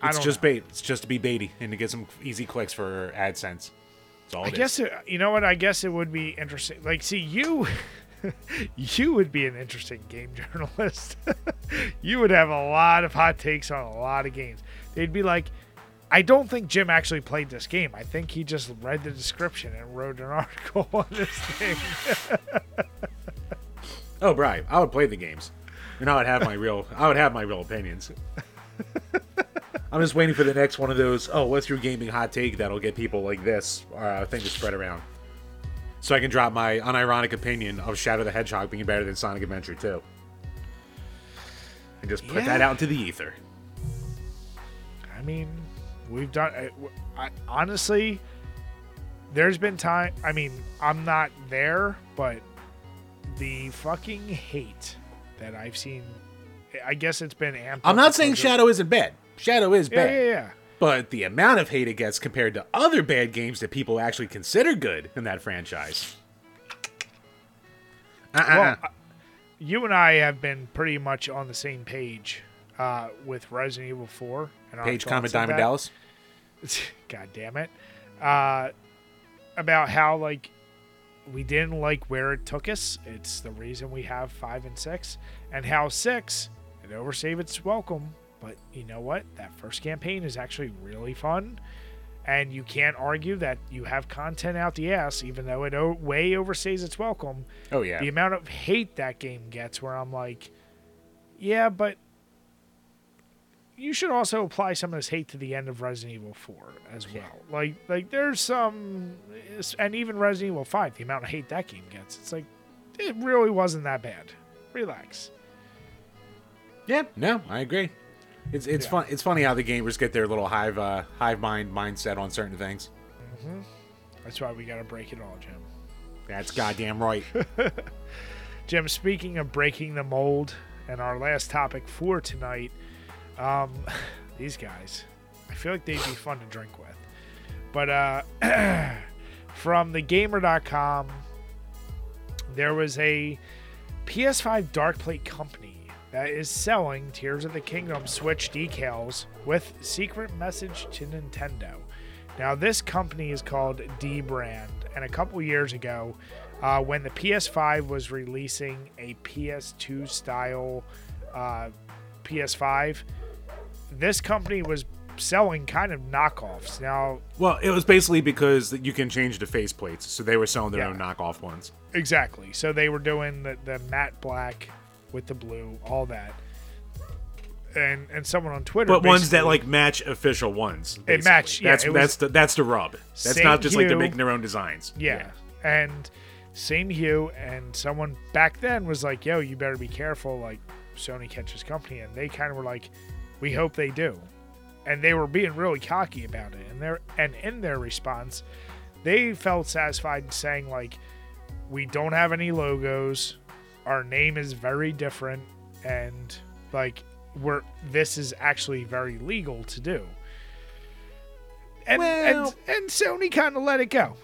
I- It's just know. bait. It's just to be baity and to get some easy clicks for AdSense. That's all I guess it, you know what? I guess it would be interesting. Like, see, you, *laughs* you would be an interesting game *laughs* journalist. *laughs* you would have a lot of hot takes on a lot of games. They'd be like, I don't think Jim actually played this game. I think he just read the description and wrote an article on this thing. Oh, Brian, I would play the games, and I would have my real, I would have my real opinions. *laughs* I'm just waiting for the next one of those. Oh, what's your gaming hot take that'll get people like this uh, thing to spread around, so I can drop my unironic opinion of Shadow the Hedgehog being better than Sonic Adventure 2, and just put that out into the ether. I mean, we've done. I, I, honestly, there's been time. I mean, I'm not there, but the fucking hate that I've seen. I guess it's been amped. I'm not saying Shadow isn't bad. Shadow is Yeah, bad. yeah, yeah. But the amount of hate it gets compared to other bad games that people actually consider good in that franchise. Uh-uh. Well, I- you and I have been pretty much on the same page uh, with Resident Evil 4 and Page, comma, Diamond. Dallas. *laughs* God damn it. Uh, about how like we didn't like where it took us. It's the reason we have five and six, and how six it overstayed its welcome. But you know what? That first campaign is actually really fun, and you can't argue that you have content out the ass, even though it o- way overstays its welcome. Oh yeah. The amount of hate that game gets, where I'm like, yeah, but you should also apply some of this hate to the end of Resident Evil 4 as well. Like, like there's some, and even Resident Evil 5, the amount of hate that game gets, it's like, it really wasn't that bad. Relax. Yeah, no, I agree. It's it's Yeah. fun. It's funny how the gamers get their little hive uh, hive mind mindset on certain things. That's why we got to break it all, Jim. That's goddamn right. *laughs* Jim, speaking of breaking the mold, and our last topic for tonight, um, *sighs* these guys, I feel like they'd be *sighs* fun to drink with. But uh, *clears throat* from thegamer.com, there was a PS5 Dark Plate company that is selling Tears of the Kingdom Switch decals with secret message to Nintendo. Now, this company is called dbrand, and a couple years ago, uh, when the PS5 was releasing a PS2 style uh, PS5, this company was selling kind of knockoffs. Now, Well, it was basically because you can change the faceplates, so they were selling their Yeah. own knockoff ones. Exactly. So they were doing the, the matte black with the blue, all that. And and someone on Twitter, But ones that like match official ones. basically. match- yeah, that's it that's the that's the rub. That's not just like they're making their own designs. yeah. and same hue. And someone back then was like, "Yo, you better be careful." Like Sony catches company, and they kind of were like, "We hope they do," and they were being really cocky about it. And their and in their response, they felt satisfied in saying like, "We don't have any logos. Our name is very different, and like we're this is actually very legal to do." And Well- and and Sony kind of let it go.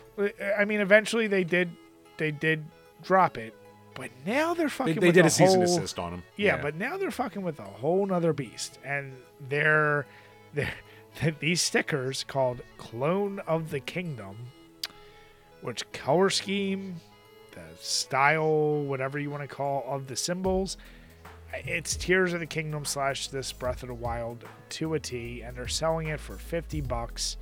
I mean, eventually they did they did drop it, but now they're fucking. they with did a a whole- desist on them. yeah, but now they're fucking with a whole nother beast, and they're *laughs* they're *laughs* these stickers called "Clone of the Kingdom," which color scheme, the style, whatever you want to call, of the symbols. It's Tears of the Kingdom slash this Breath of the Wild to a T, and they're selling it for fifty bucks.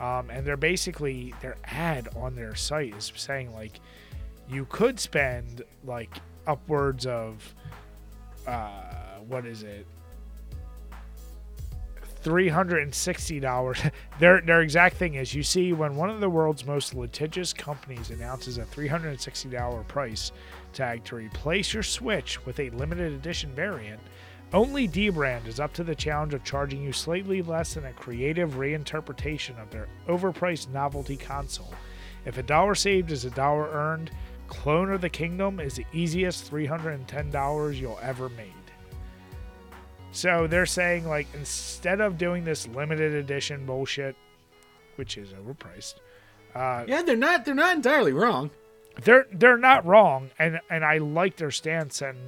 Um, and they're basically their ad on their site is saying like you could spend like upwards of uh, what is it? Three hundred and sixty dollars. *laughs* their their exact thing is you see when one of the world's most litigious companies announces a three hundred and sixty dollar price tag to replace your Switch with a limited edition variant. Only dbrand is up to the challenge of charging you slightly less than a creative reinterpretation of their overpriced novelty console. If a dollar saved is a dollar earned, Clone of the Kingdom is the easiest $310 you'll ever made. So they're saying, like, instead of doing this limited edition bullshit, which is overpriced, uh, yeah, they're not they're not entirely wrong. they're they're not wrong, and and I like their stance. And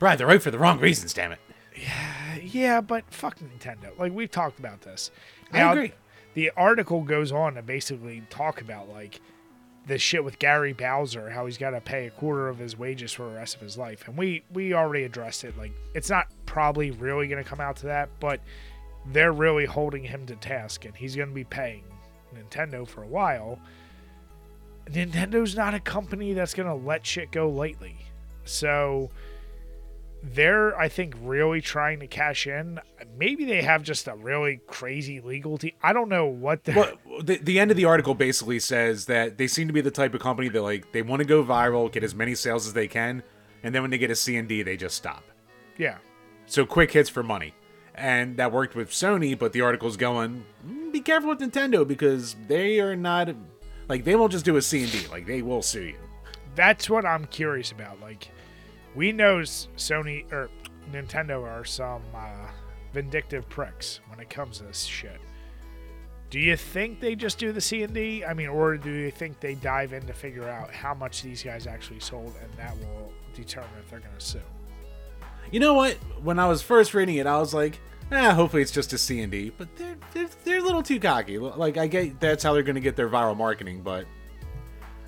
Right, they're right for the wrong reasons. Damn it. yeah, yeah, but fuck Nintendo. Like we've talked about this. I agree. The article goes on to basically talk about like this shit with Gary Bowser, how he's got to pay a quarter of his wages for the rest of his life, and we we already addressed it. Like it's not probably really going to come out to that, but they're really holding him to task, and he's going to be paying Nintendo for a while. Nintendo's not a company that's going to let shit go lightly, so they're I think really trying to cash in. Maybe they have just a really crazy legal team. I don't know what they're. Well, the, the end of the article basically says that they seem to be the type of company that like they want to go viral, get as many sales as they can, and then when they get a C and D, they just stop. Yeah, So quick hits for money. And that worked with Sony, but the article's going, "Mm, be careful with Nintendo because they are not like they won't just do a C and D, like they will sue you. that's what I'm curious about. Like, we know Sony or Nintendo are some uh, vindictive pricks when it comes to this shit. Do you think they just do the C and D? I mean, or do you think they dive in to figure out how much these guys actually sold, and that will determine if they're going to sue? You know what? When I was first reading it, I was like, ah, hopefully it's just a C and D. But they're, they're they're a little too cocky. Like I get that's how they're going to get their viral marketing, but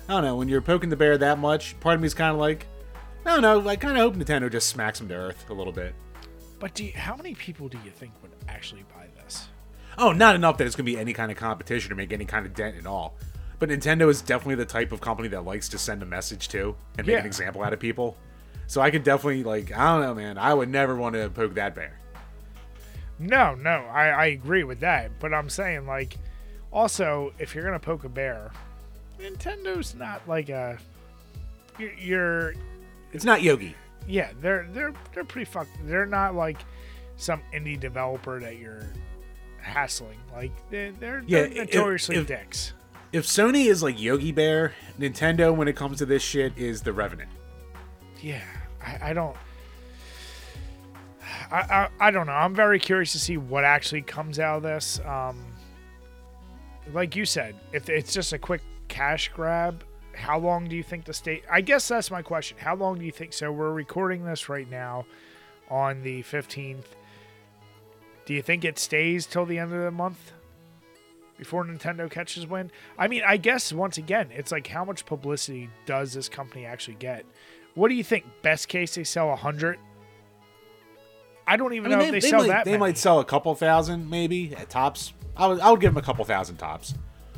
I don't know. When you're poking the bear that much, part of me is kind of like, I don't know. I kind of hope Nintendo just smacks them to earth a little bit. But do you, how many people do you think would actually buy this? Oh, not enough that it's going to be any kind of competition or make any kind of dent at all. But Nintendo is definitely the type of company that likes to send a message to and make Yeah. an example out of people. So I could definitely like I don't know, man. I would never want to poke that bear. No, no, I, I agree with that. But I'm saying, like, also, if you're going to poke a bear, Nintendo's not like a. You're, you're It's not Yogi. yeah, they're they're they're pretty fucked. They're not like some indie developer that you're hassling. Like they're they're, Yeah, they're if- notoriously if- dicks. If Sony is like Yogi Bear, Nintendo when it comes to this shit is the Revenant. Yeah, I, I don't. I, I I don't know. I'm very curious to see what actually comes out of this. Um, like you said, if it's just a quick cash grab, how long do you think the state? I guess that's my question. How long do you think? So we're recording this right now on the 15th. Do you think it stays till the end of the month before Nintendo catches wind? I mean, I guess once again, it's like how much publicity does this company actually get? What do you think? Best case, they sell 100? I don't even I mean, know they, if they, they sell might, that they many. might sell a couple thousand, maybe at tops. I would, I would give them a couple thousand tops.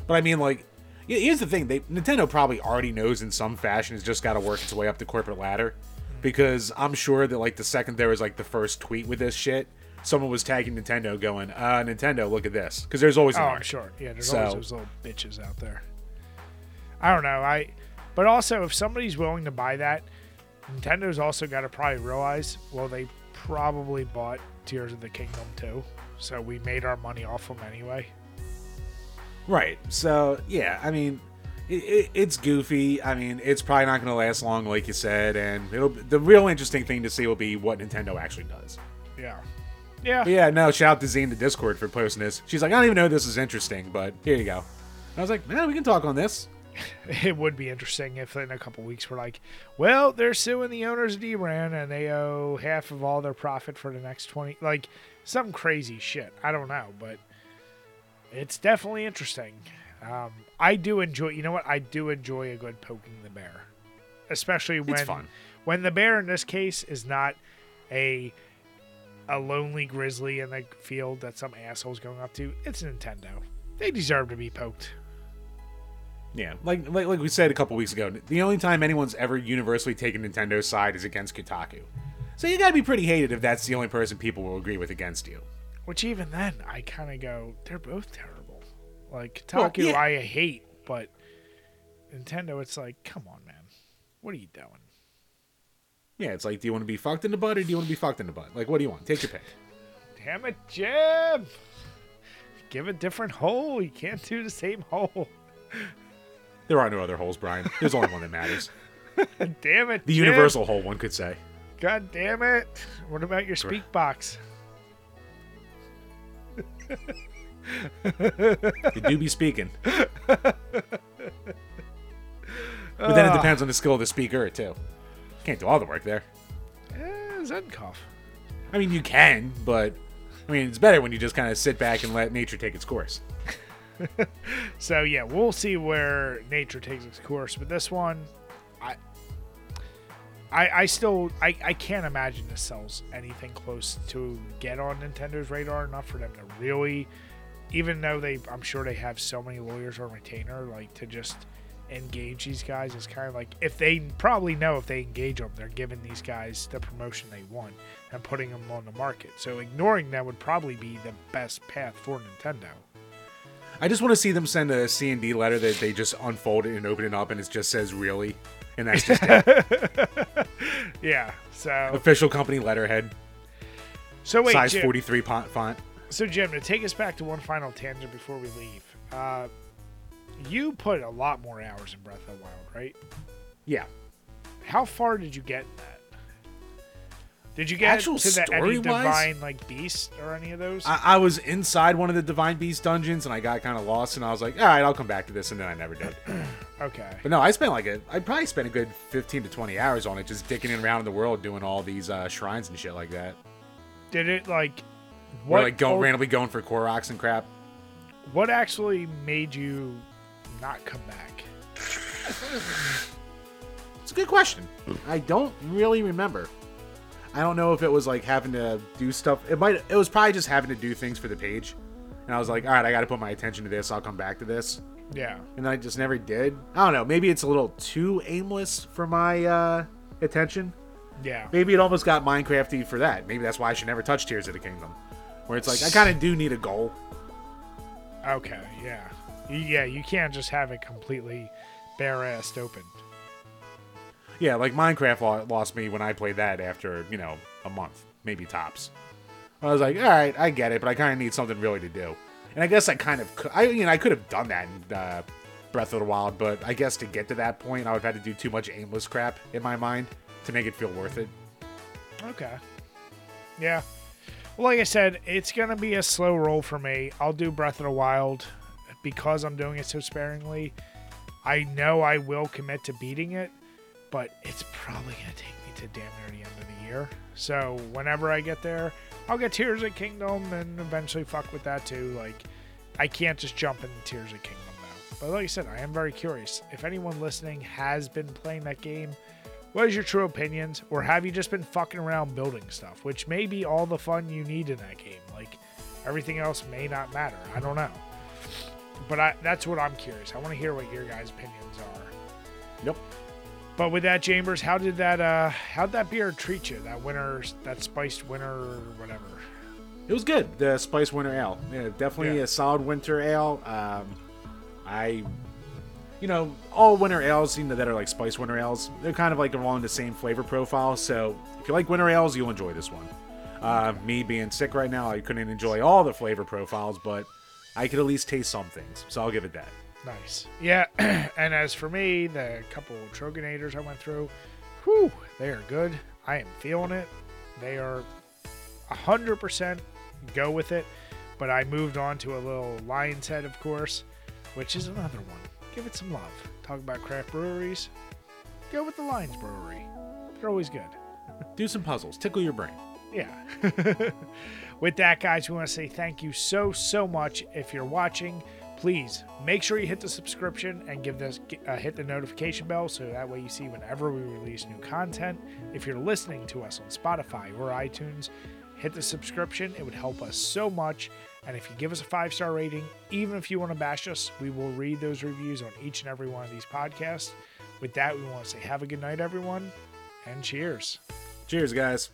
But I mean, like, here's the thing: they Nintendo probably already knows in some fashion. It's just got to work its way up the corporate ladder. Because I'm sure that like the second there was like the first tweet with this shit, someone was tagging Nintendo, going, "Uh, Nintendo, look at this." Because there's always Oh. I'm sure. Yeah, there's So- always those little bitches out there. I don't know. I, but also if somebody's willing to buy that, Nintendo's also got to probably realize, well, they probably bought Tears of the Kingdom too, so we made our money off them anyway. Right. So yeah, I mean, it, it, it's goofy. I mean, it's probably not going to last long, like you said. And it'll the real interesting thing to see will be what Nintendo actually does. Yeah, yeah. But yeah, no, shout out to Zane to Discord for posting this. She's like, I don't even know this is interesting, but here you go. And I was like, man, we can talk on this. *laughs* It would be interesting if in a couple weeks we're like, well, they're suing the owners of dbrand and they owe half of all their profit for the next 20. Like, some crazy shit. I don't know, but it's definitely interesting. Um, I do enjoy, you know what? I do enjoy a good poking the bear, especially when when the bear in this case is not a a lonely grizzly in the field that some asshole's going up to. It's Nintendo. They deserve to be poked. Yeah, like, like like we said a couple weeks ago, the only time anyone's ever universally taken Nintendo's side is against Kotaku. So you gotta be pretty hated if that's the only person people will agree with against you. Which even then, I kind of go, they're both terrible. Like Well, Kotaku, yeah. I hate, but Nintendo, it's like, come on, man, what are you doing? Yeah, it's like, do you want to be fucked in the butt or do you want to be fucked in the butt? Like, what do you want? Take your pick. Damn it, Jim! Give a different hole. You can't do the same hole. *laughs* There are no other holes, Brian. There's only one that matters. *laughs* Damn it, The Jim. universal hole, one could say. God damn it! What about your speak box? They do be speaking. But then it Ah. depends on the skill of the speaker, too. Can't do all the work there. Eh, Zenkoff. I mean, you can, but I mean, it's better when you just kind of sit back and let nature take its course. *laughs* So yeah, we'll see where nature takes its course. But this one, I, I, I still, I, I can't imagine this sells anything close to get on Nintendo's radar enough for them to really, even though they, I'm sure they have so many lawyers on retainer, like to just engage these guys. It's kind of like if they probably know if they engage them, they're giving these guys the promotion they want and putting them on the market. So ignoring them would probably be the best path for Nintendo. I just want to see them send a C and D letter that they just unfold it and open it up, and it just says "really," and that's just it. *laughs* Yeah. So official company letterhead, so wait, size Jim, 43 font. font. So Jim, to take us back to one final tangent before we leave, uh, you put a lot more hours in Breath of the Wild, right? Yeah, How far did you get in that? Did you get Actual to the any divine like beast or any of those? I, I was inside one of the Divine Beast dungeons, and I got kind of lost, and I was like, "All right, I'll come back to this," and then I never did. *clears throat* okay. But no, I spent like a, I probably spent a good 15 to 20 hours on it, just dicking around in the world, doing all these uh, shrines and shit like that. Did it like what? like going oh, randomly going for Koroks and crap. what actually made you not come back? *laughs* It's a good question. I don't really remember. I don't know if it was like having to do stuff. It might. It was probably just having to do things for the page. And I was like, all right, I got to put my attention to this. I'll come back to this. Yeah. And I just never did. I don't know. Maybe it's a little too aimless for my uh, attention. Yeah. Maybe it almost got Minecrafty for that. Maybe that's why I should never touch Tears of the Kingdom. Where it's like I kind of do need a goal. Okay. Yeah. Yeah. You can't just have it completely bare-assed open. Yeah, like Minecraft lost me when I played that after you know a month, maybe tops. I was like, all right, I get it, but I kind of need something really to do. And I guess I kind of, cou- I you know, I could have done that in uh, Breath of the Wild, but I guess to get to that point, I would have had to do too much aimless crap in my mind to make it feel worth it. Okay. Yeah. Well, like I said, it's going to be a slow roll for me. I'll do Breath of the Wild because I'm doing it so sparingly. I know I will commit to beating it, but it's probably going to take me to damn near the end of the year. So whenever I get there, I'll get Tears of Kingdom and eventually fuck with that too. Like, I can't just jump into Tears of Kingdom now. But like I said, I am very curious. If anyone listening has been playing that game, what is your true opinions? Or have you just been fucking around building stuff, which may be all the fun you need in that game? Like, everything else may not matter. I don't know. But I, that's what I'm curious. I want to hear what your guys' opinions are. Yep. But with that, Chambers, how did that uh how'd that beer treat you? That winter, that spiced winter, whatever. It was good. The Spice Winter Ale. Yeah, definitely Yeah. a solid winter ale. Um, I, you know, all winter ales, you know, that are like Spice Winter ales, they're kind of like along the same flavor profile. So if you like winter ales, you'll enjoy this one. Uh, me being sick right now, I couldn't enjoy all the flavor profiles, but I could at least taste some things. So I'll give it that. Nice. Yeah. *clears throat* and as for me, the couple of Troegenators I went through, whew, they are good. I am feeling it. They are 100% go with it. But I moved on to a little Lion's Head, of course, which is another one. Give it some love. Talk about craft breweries. Go with the Lions Brewery. They're always good. *laughs* Do some puzzles, tickle your brain. Yeah. *laughs* With that, guys, we want to say thank you so, so much. If you're watching, please make sure you hit the subscription and give this uh, hit the notification bell so that way you see whenever we release new content. If you're listening to us on Spotify or iTunes, hit the subscription. It would help us so much. And if you give us a five star rating, even if you want to bash us, we will read those reviews on each and every one of these podcasts. With that, we want to say have a good night, everyone, and cheers. Cheers, guys.